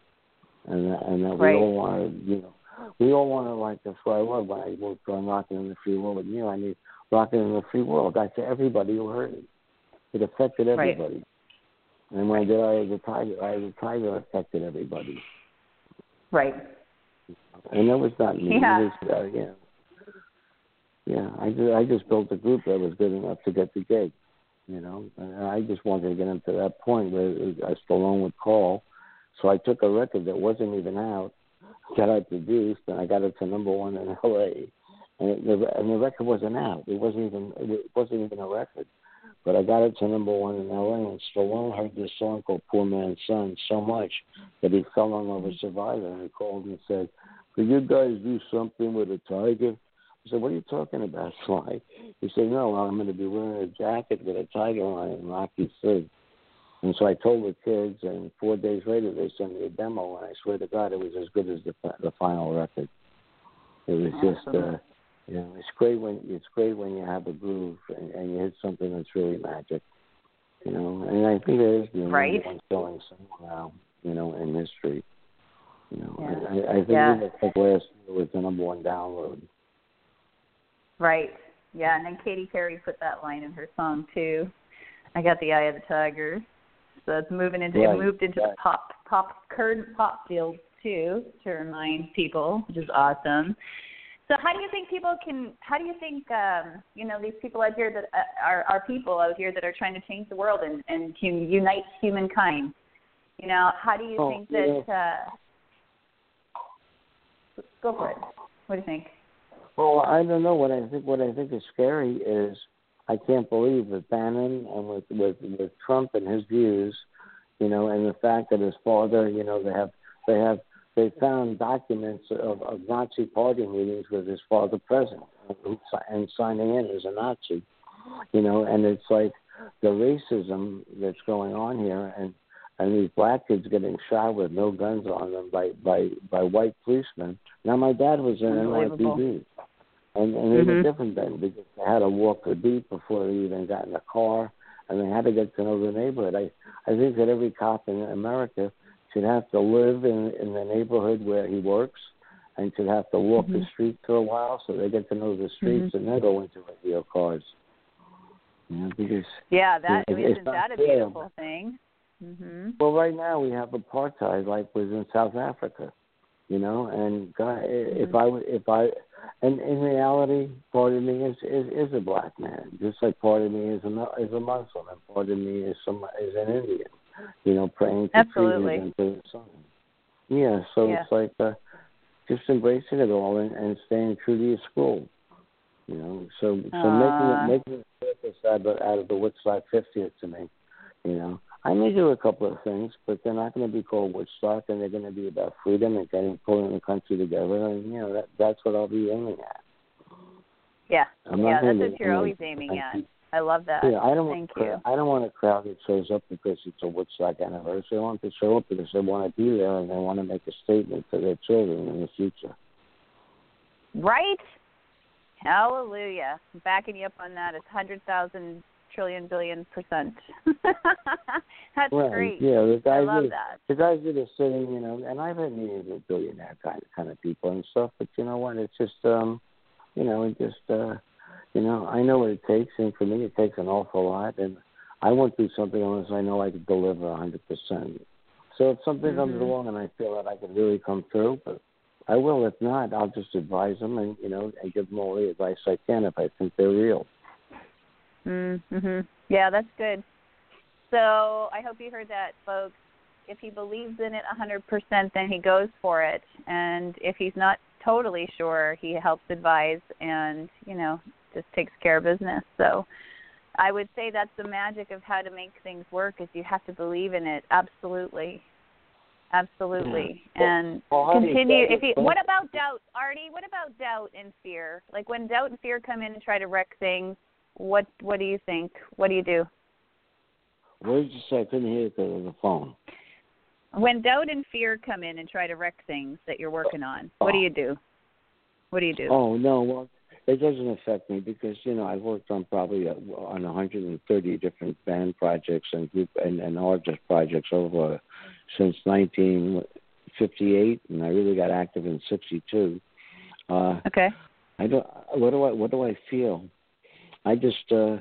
and and that right. we all want to, you know, we all want to like. That's what I love when I work on Rocking in the Free World with you. I need Rocking in the Free World. That's everybody who heard it. It affected everybody. Right. And when I did Eye of the Tiger, Eye of the Tiger affected everybody. Right. And that was not me. Yeah. It was, uh, yeah. Yeah, I just, I just built a group that was good enough to get the gig, you know. And I just wanted to get him to that point where I Stallone would call. So I took a record that wasn't even out, that I produced, and I got it to number one in L.A. And, it, the, and the record wasn't out. It wasn't even it wasn't even a record. But I got it to number one in L.A. And Stallone heard this song called "Poor Man's Son" so much that he fell in love with Survivor, and he called and said, "Could you guys do something with a tiger?" I said, "What are you talking about, Sly?" He said, "No, I'm going to be wearing a jacket with a tiger on it and Rocky Three." And so I told the kids, and four days later they sent me a demo, and I swear to God, it was as good as the the final record. It was just, uh, you know, it's great when it's great when you have a groove and, and you hit something that's really magic, you know. And I think it is the right. one selling song now, you know, in history. You know, Yeah. I, I think Yeah. like last year was the number one download. Right. Yeah, and then Katy Perry put that line in her song too. I got the eye of the tiger. So it's moving into Right, it moved into right. the pop pop current pop field too to remind people, which is awesome. So how do you think people can? How do you think um, you know these people out here that uh, are are people out here that are trying to change the world and and to unite humankind? You know, how do you Oh, think that? Uh, go for it. What do you think? Well, I don't know. What I think, what I think is scary is I can't believe with Bannon and with with with Trump and his views, you know, and the fact that his father, you know, they have they have they found documents of, of Nazi party meetings with his father present and, signing in as a Nazi, you know, and it's like the racism that's going on here and and these black kids getting shot with no guns on them by by by white policemen. Now my dad was in. NYPD, and and it Mhm. was different then because they had to walk the beat before they even got in the car, and they had to get to know the neighborhood. I I think that every cop in America should have to live in in the neighborhood where he works, and should have to walk the streets for a while so they get to know the streets and then go into radio cars. You know, because Yeah, that Yeah, it- it's isn't that a fair. beautiful thing? Mhm. Well, right now we have apartheid, like was in South Africa, you know. And God, if I if I, and in reality, part of me is is is a black man, just like part of me is a is a Muslim, and part of me is some is an Indian, you know, praying to Absolutely. Jesus and to the sun. Yeah, so Yeah. it's like uh, just embracing it all and, and staying true to your school. You know, so so Aw. making it making it circus out of out of the Woodstock 50th to me, you know. I may do a couple of things, but they're not going to be called Woodstock, and they're going to be about freedom and getting pulling the country together, and you know that that's what I'll be aiming at. Yeah, yeah, that's what you're always aiming at. I love that. Yeah, I don't Thank want you. I don't want a crowd that shows up because it's a Woodstock anniversary. I want them to show up because they want to be there and they want to make a statement for their children in the future. Right? Hallelujah. I'm backing you up on that. It's hundred thousand trillion billion percent. That's Right. great. Yeah, the I guys love that, that. the guys that are sitting, you know, and I've had meetings with billionaire kind kind of people and stuff, but you know what? It's just um you know, it just uh you know, I know what it takes and for me it takes an awful lot and I won't do something unless I know I can deliver a hundred percent. So if something comes Mhm. along and I feel that I can really come through, but I will. If not, I'll just advise them and you know, and give them all the advice I can if I think they're real. Mhm. Yeah, that's good. So I hope you heard that, folks. If he believes in it a 100%, then he goes for it. And if he's not totally sure, he helps advise and, you know, just takes care of business. So I would say that's the magic of how to make things work is you have to believe in it. Absolutely. Absolutely. Yeah. And Well, continue if you what about doubt, Artie? What about doubt and fear? Like when doubt and fear come in and try to wreck things, what what do you think? What do you do? What did you say? I couldn't hear it because of the phone. When doubt and fear come in and try to wreck things that you're working on, what do you do? What do you do? Oh no, well, it doesn't affect me because you know I've worked on probably uh, on 130 different band projects and group and, and artist projects over since 1958, and I really got active in '62. Uh, Okay. I don't. What do I? What do I feel? I just. uh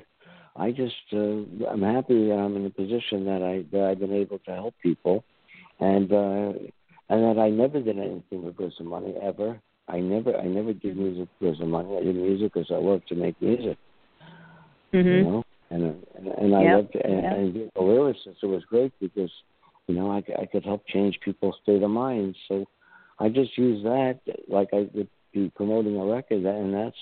I just. uh I'm happy that I'm in a position that I that I've been able to help people, and uh and that I never did anything because of money ever. I never. I never did music because of money. I did music because I love to make music. You Mhm. know, and and, and I Yep, loved to, and, yep. and being a lyricist. It was great because you know I, I could help change people's state of mind. So I just use that like I would be promoting a record, and that's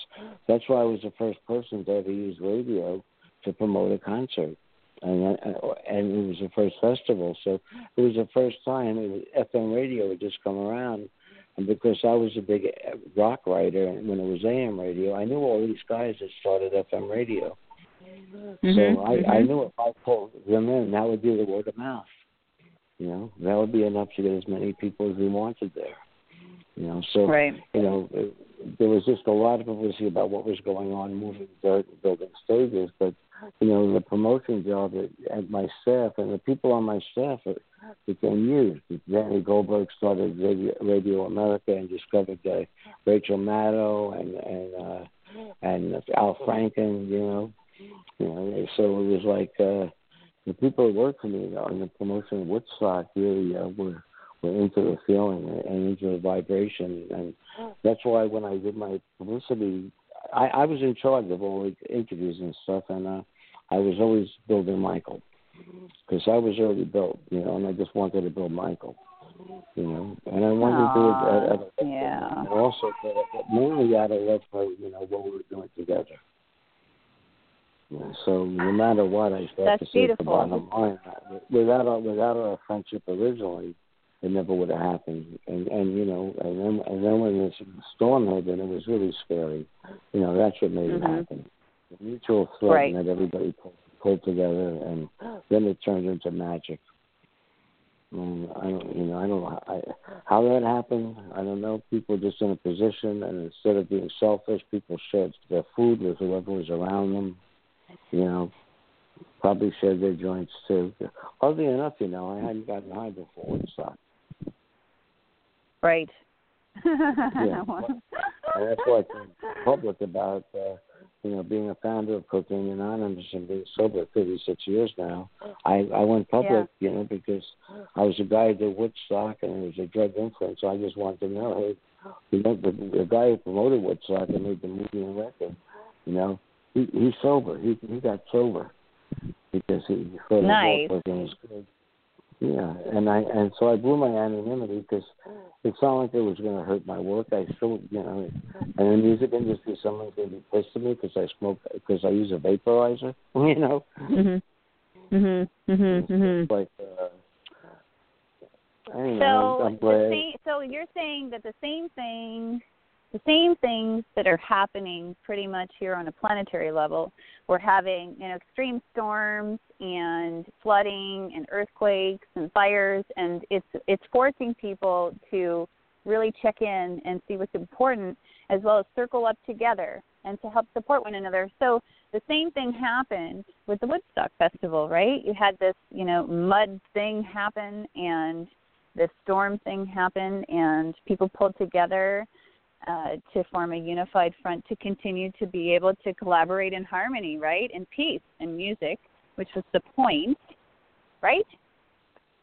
that's why I was the first person to ever use radio to promote a concert, and and it was the first festival. So it was the first time it was, FM radio had just come around. And because I was a big rock writer, and when it was AM radio, I knew all these guys that started FM radio. Mhm, So I, I mhm. knew if I pulled them in, that would be the word of mouth. You know, that would be enough to get as many people as we wanted there. You know, so Right. you know, there was just a lot of publicity about what was going on, moving dirt, and building stages. But you know, the promotion job at, at my staff and the people on my staff became used. Danny Goldberg started Radio, Radio America and discovered uh, Rachel Maddow and and uh, and Al Franken. You know, you know, so it was like uh, the people that worked for me on the promotion of Woodstock really uh, were into the feeling and into the vibration, and that's why when I did my publicity, I, I was in charge of all the interviews and stuff, and uh, I was always building Michael because I was already built, you know, and I just wanted to build Michael, you know, and I wanted to do it at, at yeah. and also but, mainly out of love for you know what we were doing together. So no matter what, I That's to the beautiful. bottom line. Without our without our friendship originally, it never would have happened. And and you know, and then and then when this storm hit, and it was really scary. You know, that's what made it Mhm. happen. The mutual threat Right. that everybody pulled, pulled together, and then it turned into magic. And I don't, you know, I don't know I, how that happened. I don't know. People just in a position, and instead of being selfish, people shared their food with whoever was around them. You know, probably shared their joints too. Oddly enough, you know, I hadn't gotten high before Woodstock. Right. Yeah. That's came public about, uh, you know, being a founder of Cocaine Anonymous and being sober 36 years now. I I went public, you know, because I was a guy who did Woodstock and it was a drug influence. So I just wanted to know, hey, you know, the, the guy who promoted Woodstock and made the movie and record, you know, he he's sober. He he got sober because he he Nice. was good. Yeah, and I and so I blew my anonymity because it sounded like it was going to hurt my work. I still, you know, and in the music industry, someone's going to be pissed at me because I smoke because I use a vaporizer. You know, Mhm. Mhm. Mhm. Mhm. Like, uh, I don't So, know. I'm, I'm the same, so you're saying that the same thing, the same things that are happening pretty much here on a planetary level. We're having you know extreme storms and flooding and earthquakes and fires, and it's it's forcing people to really check in and see what's important, as well as circle up together and to help support one another. So the same thing happened with the Woodstock Festival, right? You had this, you know, mud thing happen and this storm thing happen, and people pulled together uh, to form a unified front to continue to be able to collaborate in harmony, right, in peace and music, which was the point, right?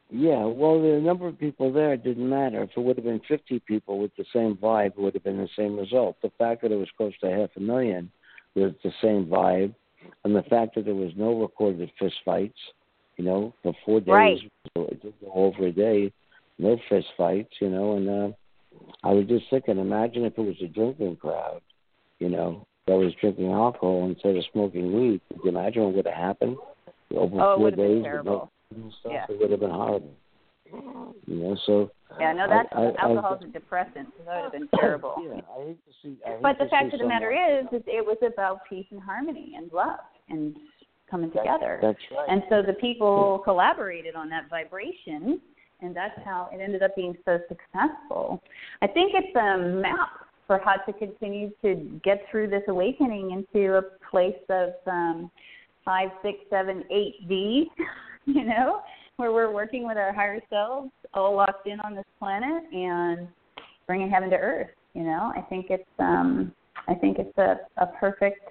Yeah, well, the number of people there didn't matter. If it would have been 50 people with the same vibe, it would have been the same result. The fact that it was close to half a million was the same vibe, and the fact that there was no recorded fist fights, you know, for four days, Right. so it did go over a day, no fist fights, you know, and uh, I was just thinking, imagine if it was a drinking crowd, you know, that was drinking alcohol instead of smoking weed. Could you imagine what would have happened over Oh, it four would have been days? no and stuff, Yeah. it would have been horrible. You know, so Yeah, no, that's I- I- alcohol's a depressant. So that would have been terrible. yeah, I hate to see. I But the fact of the matter is, is it was about peace and harmony and love and coming together. That's right. And so the people collaborated on that vibration, and that's how it ended up being so successful. I think it's a map for how to continue to get through this awakening into a place of um, five, six, seven, eight D, you know, where we're working with our higher selves, all locked in on this planet, and bringing heaven to earth. You know, I think it's um, I think it's a, a perfect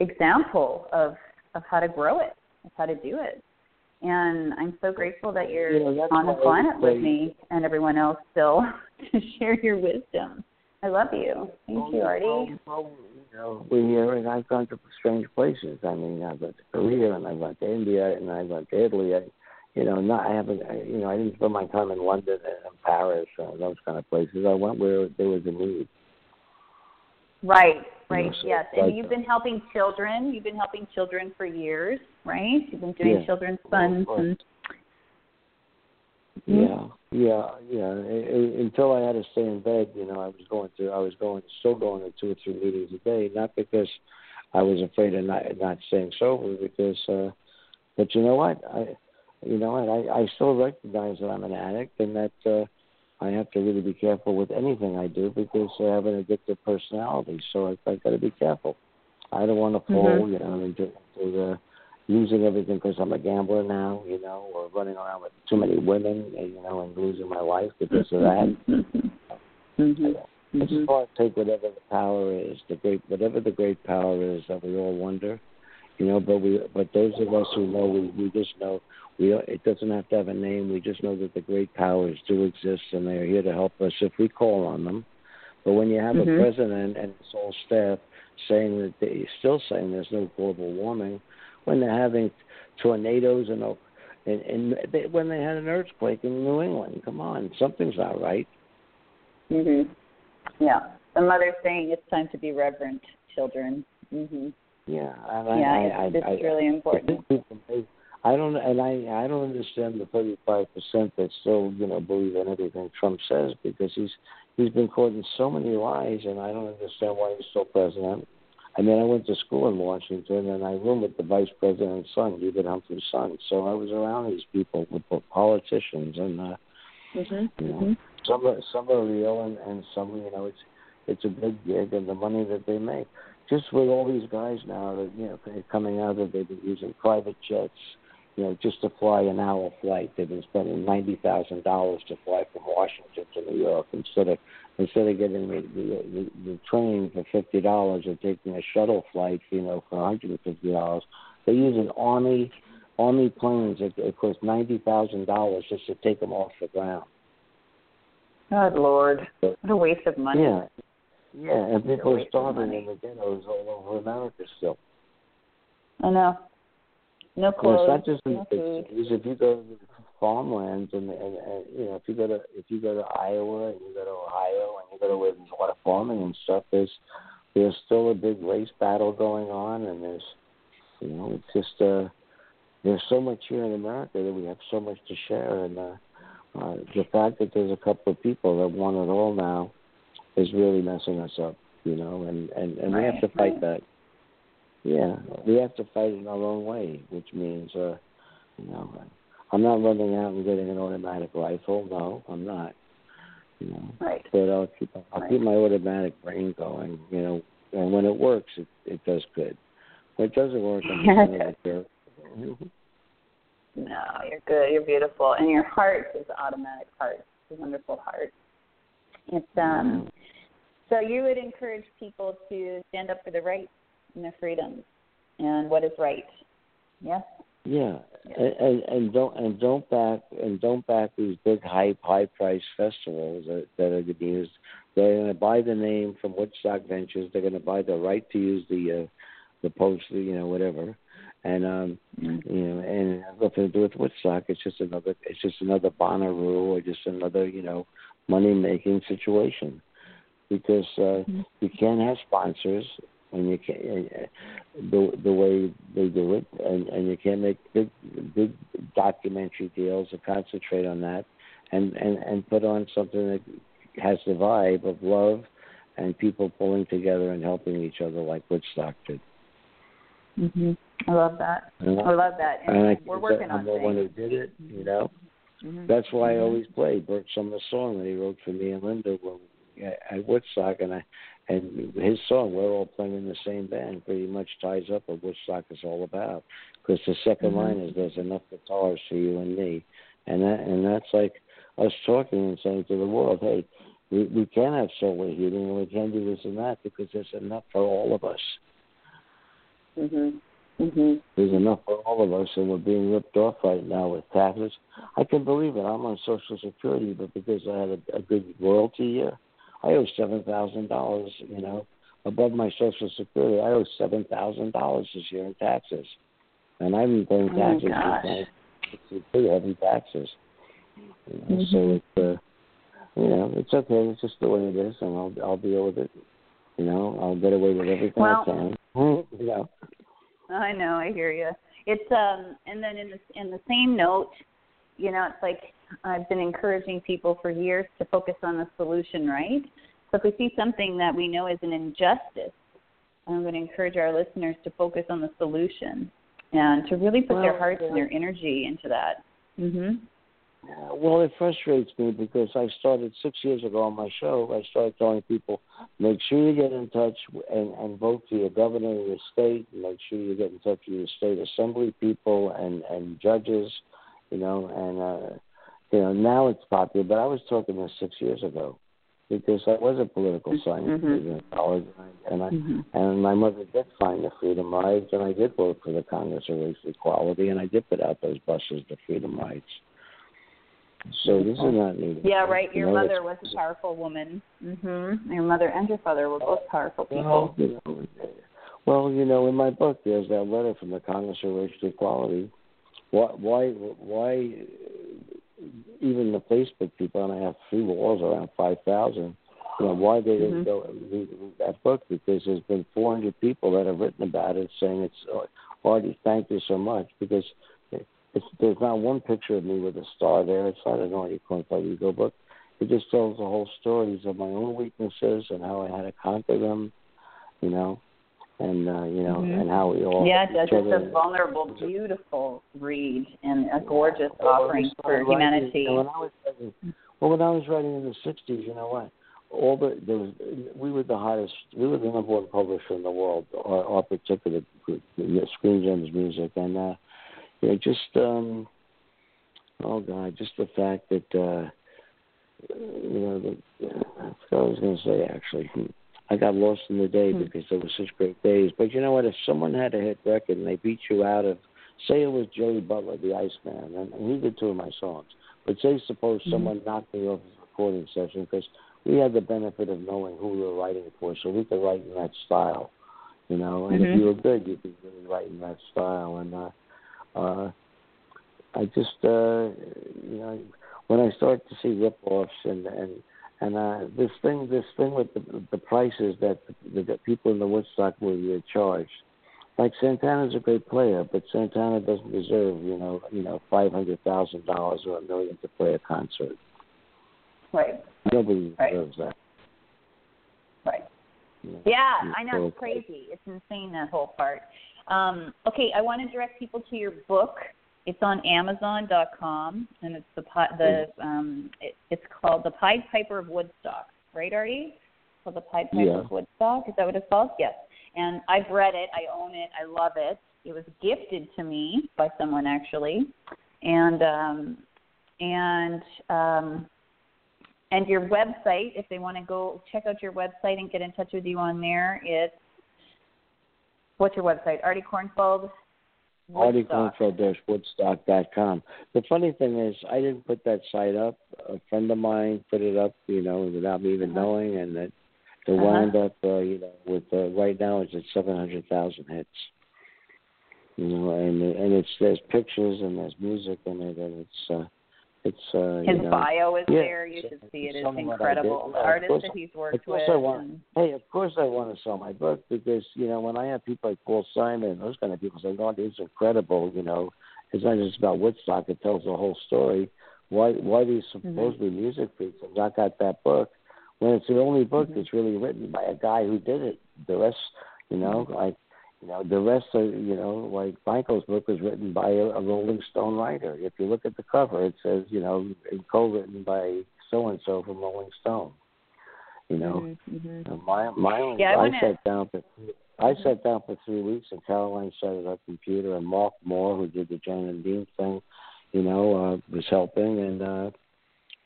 example of of how to grow it, of how to do it. And I'm so grateful that you're You know, on the planet with me and everyone else still to share your wisdom. I love you. Thank Well, you, Artie. well, you know, we're here, and I've gone to strange places. I mean, I've gone to Korea, and I've gone to India, and I've gone to Italy. I, you know, not I haven't. I, you know, I didn't spend my time in London and in Paris, uh, those kind of places. I went where there was a need. Right, right, so yes. it's like And you've that. been helping children. You've been helping children for years, right? You've been doing Yeah. children's funds and Yeah, yeah, yeah. I, I, until I had to stay in bed, you know, I was going to, I was going, still going to two or three meetings a day, not because I was afraid of not not staying sober, because, uh, but you know what, I, you know what, I, I still recognize that I'm an addict and that uh, I have to really be careful with anything I do because I have an addictive personality, so I, I got to be careful. I don't want to fall, Mhm. you know, into, into the losing everything because I'm a gambler now, you know, or running around with too many women, and, you know, and losing my life because of that. Mhm. It's Mhm. hard to take whatever the power is, the great whatever the great power is that we all wonder, you know. But we, but those of us who know, we we just know we. It doesn't have to have a name. We just know that the great powers do exist and they are here to help us if we call on them. But when you have Mhm. a president and his whole staff saying that they still saying there's no global warming, when they're having tornadoes and and, and they, when they had an earthquake in New England, come on, something's not right. Mhm. Yeah. The mother saying it's time to be reverent, children. Mhm. Yeah, and Yeah, I, it's, I, it's I, really important. Think people may- I don't, and I, I don't understand the thirty-five percent that still, you know, believe in everything Trump says because he's he's been caught in so many lies, and I don't understand why he's still president. I mean, I went to school in Washington, and I roomed with the vice president's son, David Humphrey's son. So I was around these people, with politicians, and uh, Mhm. you know, Mhm. some are some are real, and and some, you know, it's it's a big gig, and the money that they make. Just with all these guys now that you know coming out that they've been using private jets, you know, just to fly an hour flight. They've been spending ninety thousand dollars to fly from Washington to New York instead of instead of getting the the, the, the train for fifty dollars or taking a shuttle flight, you know, for one hundred and fifty dollars. They're using army army planes. It costs ninety thousand dollars just to take them off the ground. Good Lord. What a waste of money. Yeah, yeah, and people are starving in the ghettos all over America still. I know. No clothes. it's not just no food. If you go to the farmlands and, and, and you know if you go to if you go to Iowa and you go to Ohio and you go to where there's a lot of farming and stuff, there's there's still a big race battle going on, and there's you know it's just uh there's so much here in America that we have so much to share, and uh, uh, the fact that there's a couple of people that want it all now is really messing us up, you know, and and and right, we have to fight right. that. Yeah, we have to fight in our own way, which means, uh, you know, I'm not running out and getting an automatic rifle. No, I'm not. You know, Right. but I'll keep I'll Right. keep my automatic brain going. You know, and when it works, it it does good. When it doesn't work, I'm let go. No, you're good. You're beautiful, and your heart is automatic heart. It's a wonderful heart. It's um. So you would encourage people to stand up for the rights and their freedoms and what is right. Yes. Yeah, and, and and don't and don't back and don't back these big hype high price festivals that, that are going to be used. They're going to buy the name from Woodstock Ventures. They're going to buy the right to use the uh, the poster, you know, whatever. And um, you know, and nothing to do with Woodstock. It's just another. It's just another Bonnaroo or just another, you know, money making situation. Because uh, you can't have sponsors and you can't uh, the the way they do it, and and you can't make big big documentary deals and concentrate on that, and and and put on something that has the vibe of love and people pulling together and helping each other like Woodstock did. Mhm. I love that. And I love that. And, and I we're working that on I'm the one who did it, you know. Mhm. That's why I always play Bert Sommer's song that he wrote for me and Linda when, at Woodstock, and I and his song we're all playing in the same band pretty much ties up what Woodstock is all about. Because the 2nd Mhm. line is "There's enough guitars for you and me," and that and that's like us talking and saying to the world, "Hey, we we can have solar heating and we can do this and that because there's enough for all of us." Mhm. Mhm. There's enough for all of us, and we're being ripped off right now with taxes. I can believe it. I'm on Social Security, but because I had a, a good royalty year, I owe seven thousand dollars. You know, above my Social Security, I owe seven thousand dollars this year in taxes, and I've been paying Oh, taxes. gosh. since I- It's pretty heavy taxes. You know, Mhm. So it's uh, you know, it's okay. It's just the way it is, and I'll I'll deal with it. You know, I'll get away with everything Well- I can. You know. I know, I hear you. It's um, and then in the in the same note, you know, it's like I've been encouraging people for years to focus on the solution, right? So if we see something that we know is an injustice, I'm going to encourage our listeners to focus on the solution and to really put their hearts yeah. and their energy into that. Mhm. Uh, Well, it frustrates me because I started six years ago on my show. I started telling people, make sure you get in touch and, and vote for your governor of your state. Make sure you get in touch with your state assembly people and and judges. You know, and uh, you know now it's popular, but I was talking this six years ago because I was a political science Mhm. major in college, and I Mhm. and my mother did find the Freedom Rides, and I did work for the Congress of Racial Equality, and I did put out those buses, the Freedom Rides. So this is not new. Yeah, right. Your You know, mother was a powerful woman. Mhm. Your mother and your father were both powerful people. Well, you know, well, you know, in my book, there's that letter from the Congress of Racial Equality. Why, why, why? Even the Facebook people, and I have three walls around five thousand. You know, why they didn't Mhm. go read, read that book? Because there's been 400 people that have written about it, saying it's uh, Artie, thank you so much. Because it, it's, there's not one picture of me with a star there. It's not an Artie Kornfeld Ego book. It just tells the whole stories of my own weaknesses and how I had to conquer them. You know, and uh, you know, Mhm. and how we all Yeah, it does. It's a vulnerable, beautiful read and a gorgeous Well, offering started for writing- humanity. you know, when I was writing, well, when I was writing in the '60s, you know what? All the there was we were the hottest, we were the number one publisher in the world. Our, our particular group, the Screen Gems Music, and uh, you know, just um, oh god, just the fact that uh, you know, the, I forgot what I was going to say actually. I got lost in the day Hmm. because there were such great days. But you know what? If someone had a hit record and they beat you out of, say it was Jerry Butler, the Iceman, and, and he did two of my songs. But say suppose Mm-hmm. someone knocked me off his recording session because we had the benefit of knowing who we were writing for, so we could write in that style, you know. And Mhm. if you were good, you could really write in that style. And uh, uh, I just, uh, you know, when I start to see rip-offs and and and uh, this thing, this thing with the, the prices that the, the people in the Woodstock were uh, charged, like Santana's a great player, but Santana doesn't deserve, you know, you know, five hundred thousand dollars or a million to play a concert. Right. Nobody Right. deserves that. Right. know. Yeah, I know know, it's crazy. It's insane that whole part. Um, okay, I want to direct people to your book. It's on Amazon.com, and it's the the um, it, it's called the Pied Piper of Woodstock, right, Artie? Called the Pied Piper Yeah. of Woodstock. Is that what it's called? Yes. And I've read it. I own it. I love it. It was gifted to me by someone actually, and um, and um, and your website, if they want to go check out your website and get in touch with you on there, it's what's your website? Artie Kornfeld. Woodstock. Woodstock.com. The funny thing is, I didn't put that site up. A friend of mine put it up, you know, without me even Uh-huh. knowing, and it, it Uh-huh. wound up, uh, you know, with uh, right now it's at seven hundred thousand hits. You know, and and it's there's pictures and there's music in it, and it's uh, it's uh, His you know, bio is yeah, there. You should see it. It's some of what I incredible. The Yeah, of artists course- that he's worked with. Want. Hey, of course I want to sell my book because you know when I have people like Paul Simon and those kind of people say, "Oh, it's incredible," you know, it's not just about Woodstock; it tells the whole story. Why why these Mm-hmm. supposedly music freaks have not got that book when it's the only book Mhm. that's really written by a guy who did it. The rest, you know, Mm-hmm. like you know, the rest of you know, like Michael's book was written by a, a Rolling Stone writer. If you look at the cover, it says you know, co-written by so and so from Rolling Stone. You know, Mhm, mhm. uh, My. Yeah, I I, sat down for I sat down for three weeks, and Caroline set up her computer, and Mark Moore, who did the Jan and Dean thing, you know, uh, was helping, and uh,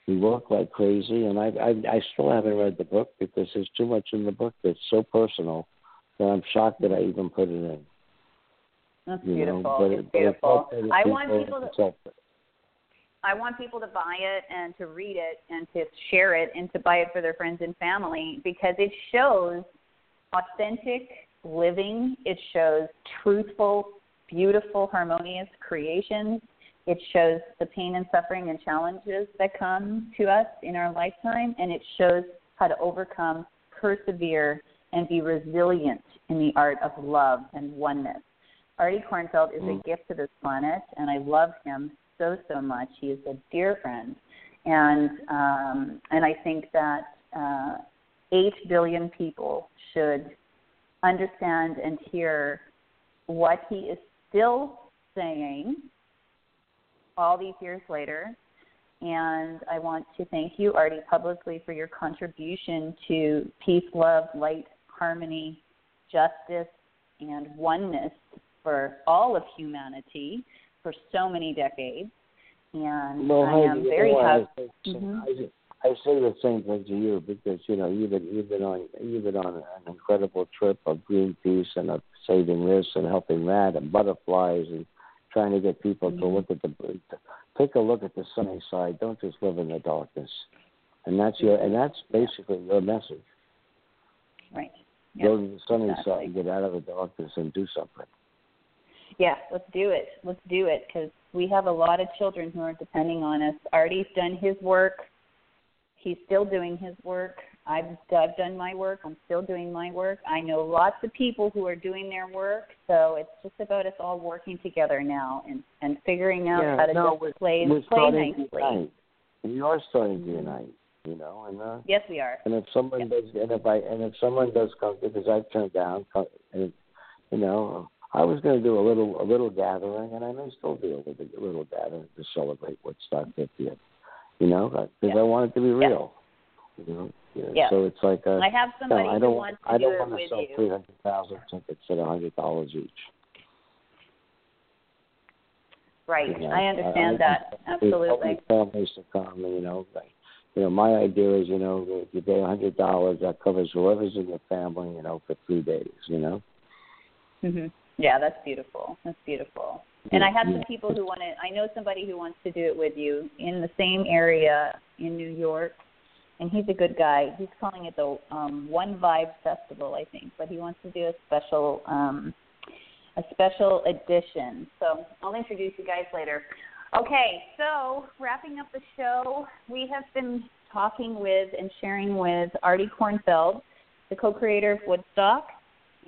we worked like crazy. And I, I I still haven't read the book because there's too much in the book that's so personal that I'm shocked that I even put it in. That's You beautiful. know, it's it, beautiful. I want people to I want people to buy it and to read it and to share it and to buy it for their friends and family because it shows authentic living. It shows truthful, beautiful, harmonious creations. It shows the pain and suffering and challenges that come to us in our lifetime, and it shows how to overcome, persevere, and be resilient in the art of love and oneness. Artie Kornfeld is a gift to this planet, and I love him so so much. He is a dear friend, and um, and I think that uh, eight billion people should understand and hear what he is still saying all these years later. And I want to thank you, Artie, publicly for your contribution to peace, love, light, harmony, justice, and oneness for all of humanity for so many decades. And Well, I am very happy. I, say- Mhm. I, I say the same thing to you because you know you've been you've been on you've been on an incredible trip of Greenpeace and of saving this and helping that and butterflies and trying to get people Mm-hmm. to look at the take a look at the sunny side. Don't just live in the darkness. And that's your and that's basically your message. Right. Go to the sunny exactly. side, get out of the darkness, and do something. Yeah, let's do it. Let's do it because we have a lot of children who are depending on us. Artie's done his work. He's still doing his work. I've I've done my work. I'm still doing my work. I know lots of people who are doing their work. So it's just about us all working together now and and figuring out yeah, how to no, just play we're play nicely. to unite. We are starting to Mhm. unite. You know, and uh, Yes, we are. And if someone Yeah. does, and if I, and if someone does come, because I've turned down, and you know, I was going to do a little, a little gathering, and I may still do a little, a little gathering to celebrate Woodstock 50th. You know, because Yeah. I want it to be real. You know, yeah. Yeah. so it's like uh, I have somebody no, I who don't, wants to I do don't it want to with sell three hundred thousand tickets at a hundred dollars each. Right. You know, I understand I, that. Absolutely. Families to come, you know, like, you know, my idea is, you know, if you pay a hundred dollars, that covers whoever's in your family, you know, for three days, you know. Mhm. Yeah, that's beautiful. That's beautiful. And I have some people who want to. I know somebody who wants to do it with you in the same area in New York, and he's a good guy. He's calling it the um, One Vibe Festival, I think, but he wants to do a special, um, a special edition. So I'll introduce you guys later. Okay, so wrapping up the show, we have been talking with and sharing with Artie Kornfeld, the co-creator of Woodstock,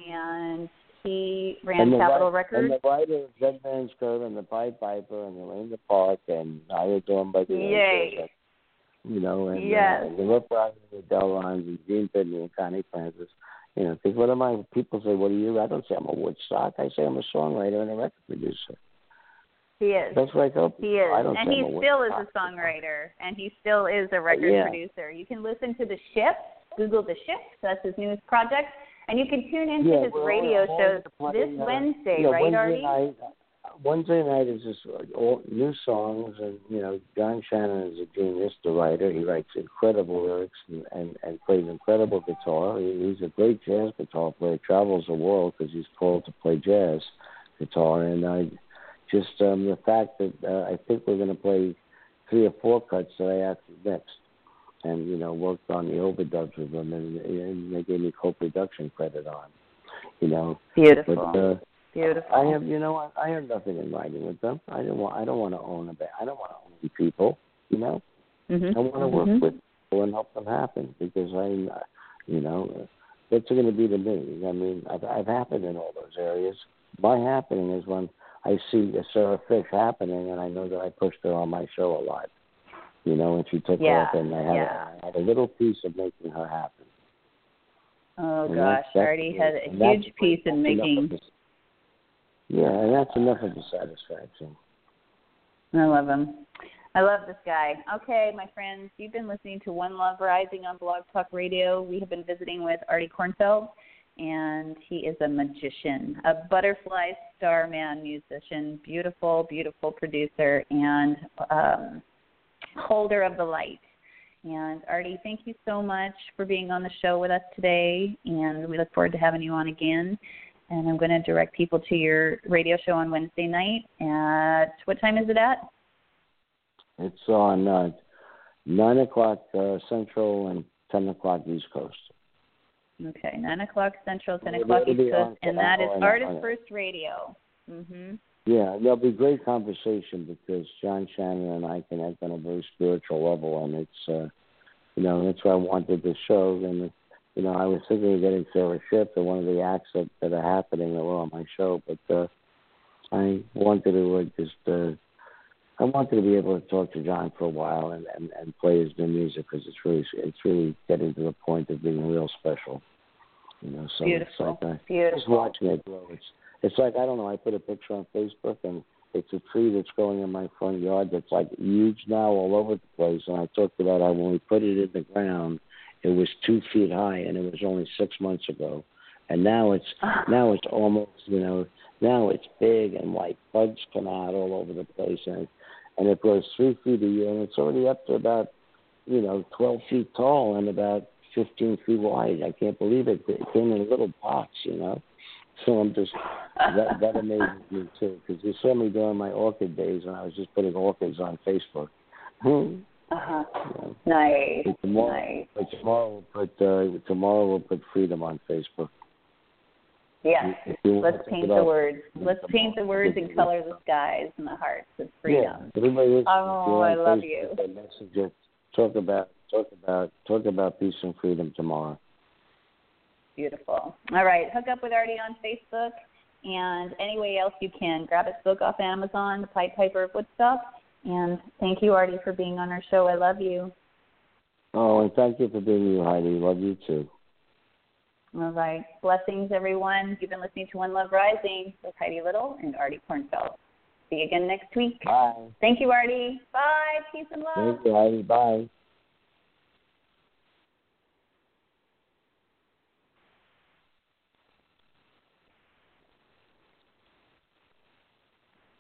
and He ran Capitol Records. And the writer of Dead Man's Curve and the Pied Piper and Elaine the Park and I was doing by the Yay. Angels, You know, and Yes. uh, the Rip the Del Rhymes and Gene Pitney and Connie Francis. You know, because what am I? People say, "What are you?" I don't say I'm a Woodstock. I say I'm a songwriter and a record producer. He is. That's tell. He is, and he still is a songwriter, and he still is a record Yeah. producer. You can listen to the Ship. Google the Shift. That's his newest project, and you can tune into Yeah, his radio all shows this uh, Wednesday, yeah, right, Wednesday Artie? Night, Wednesday night is just all new songs, and you know, John Shannon is a genius, the writer. He writes incredible lyrics and and, and plays incredible guitar. He, he's a great jazz guitar player. Travels the world because he's called to play jazz guitar, and I just um, the fact that uh, I think we're going to play three or four cuts that I actually mixed. And you know, worked on the overdubs with them, and, and they gave me co-production credit on. You know, Beautiful, but uh, beautiful. I have, you know, I, I have nothing in writing with them. I don't want, I don't want to own a band. I don't want to own people. You know, Mhm. I want to work Mhm. with people and help them happen because uh, you know, what's going to be to me? I mean, I've, I've happened in all those areas. My happening is when I see a Sarah Fish happening, and I know that I pushed her on my show a lot. You know, and she took Yeah, off, and I had, yeah. I had a little piece of making her happen. Oh And gosh, that's- Artie had a huge piece in making. the- Yeah, and that's enough of the satisfaction. I love him. I love this guy. Okay, my friends, you've been listening to One Love Rising on Blog Talk Radio. We have been visiting with Artie Kornfeld, and he is a magician, a butterfly starman musician, beautiful, beautiful producer, and um, holder of the light. And Artie, thank you so much for being on the show with us today, and we look forward to having you on again. And I'm going to direct people to your radio show on Wednesday night. At what time is it at? It's on uh, nine o'clock uh, Central and ten o'clock East Coast. Okay, nine o'clock Central, ten It'll o'clock East Coast, and that is on- Artist on- First Radio. Mhm. Yeah, there'll be great conversation because John Shannon and I connect on a very spiritual level, and it's uh, you know that's why I wanted the show. And you know, I was thinking of getting Sarah Shipp and one of the acts that, that are happening that were on my show, but uh, I wanted to uh, just uh, I wanted to be able to talk to John for a while and and, and play his new music because it's really it's really getting to the point of being real special. You know, so Beautiful. it's like uh, just Beautiful. watching it grow. It's it's like I don't know. I put a picture on Facebook and it's a tree that's growing in my front yard that's like huge now all over the place. And I talked about how when we put it in the ground, it was two feet high and it was only six months ago. And now it's now it's almost you know now it's big and like buds come out all over the place and and it grows three feet a year and it's already up to about you know twelve feet tall and about fifteen feet wide. I can't believe it. It came in a little box, you know. So I'm just that that amazes me too because you saw me during my orchid days and I was just putting orchids on Facebook. Uh-huh. Yeah. Nice. But tomorrow, Nice. but tomorrow we'll put uh, tomorrow we'll put freedom on Facebook. Yes. If you want Let's paint the words. Let's paint the words and color the skies and the hearts of freedom. Yeah, everybody listen. Oh, if you're on I love you. that message it. Talk about talk about talk about peace and freedom tomorrow. Beautiful. All right, hook up with Artie on Facebook and any way else you can. Grab his book off Amazon, The Pied Piper of Woodstock. And thank you, Artie, for being on our show. I love you. Oh, and thank you for being you, Heidi. Love you too. All right. Blessings, everyone. You've been listening to One Love Rising with Heidi Little and Artie Kornfeld. See you again next week. Bye. Thank you, Artie. Bye. Peace and love. Thank you, Heidi. Bye.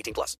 18 plus.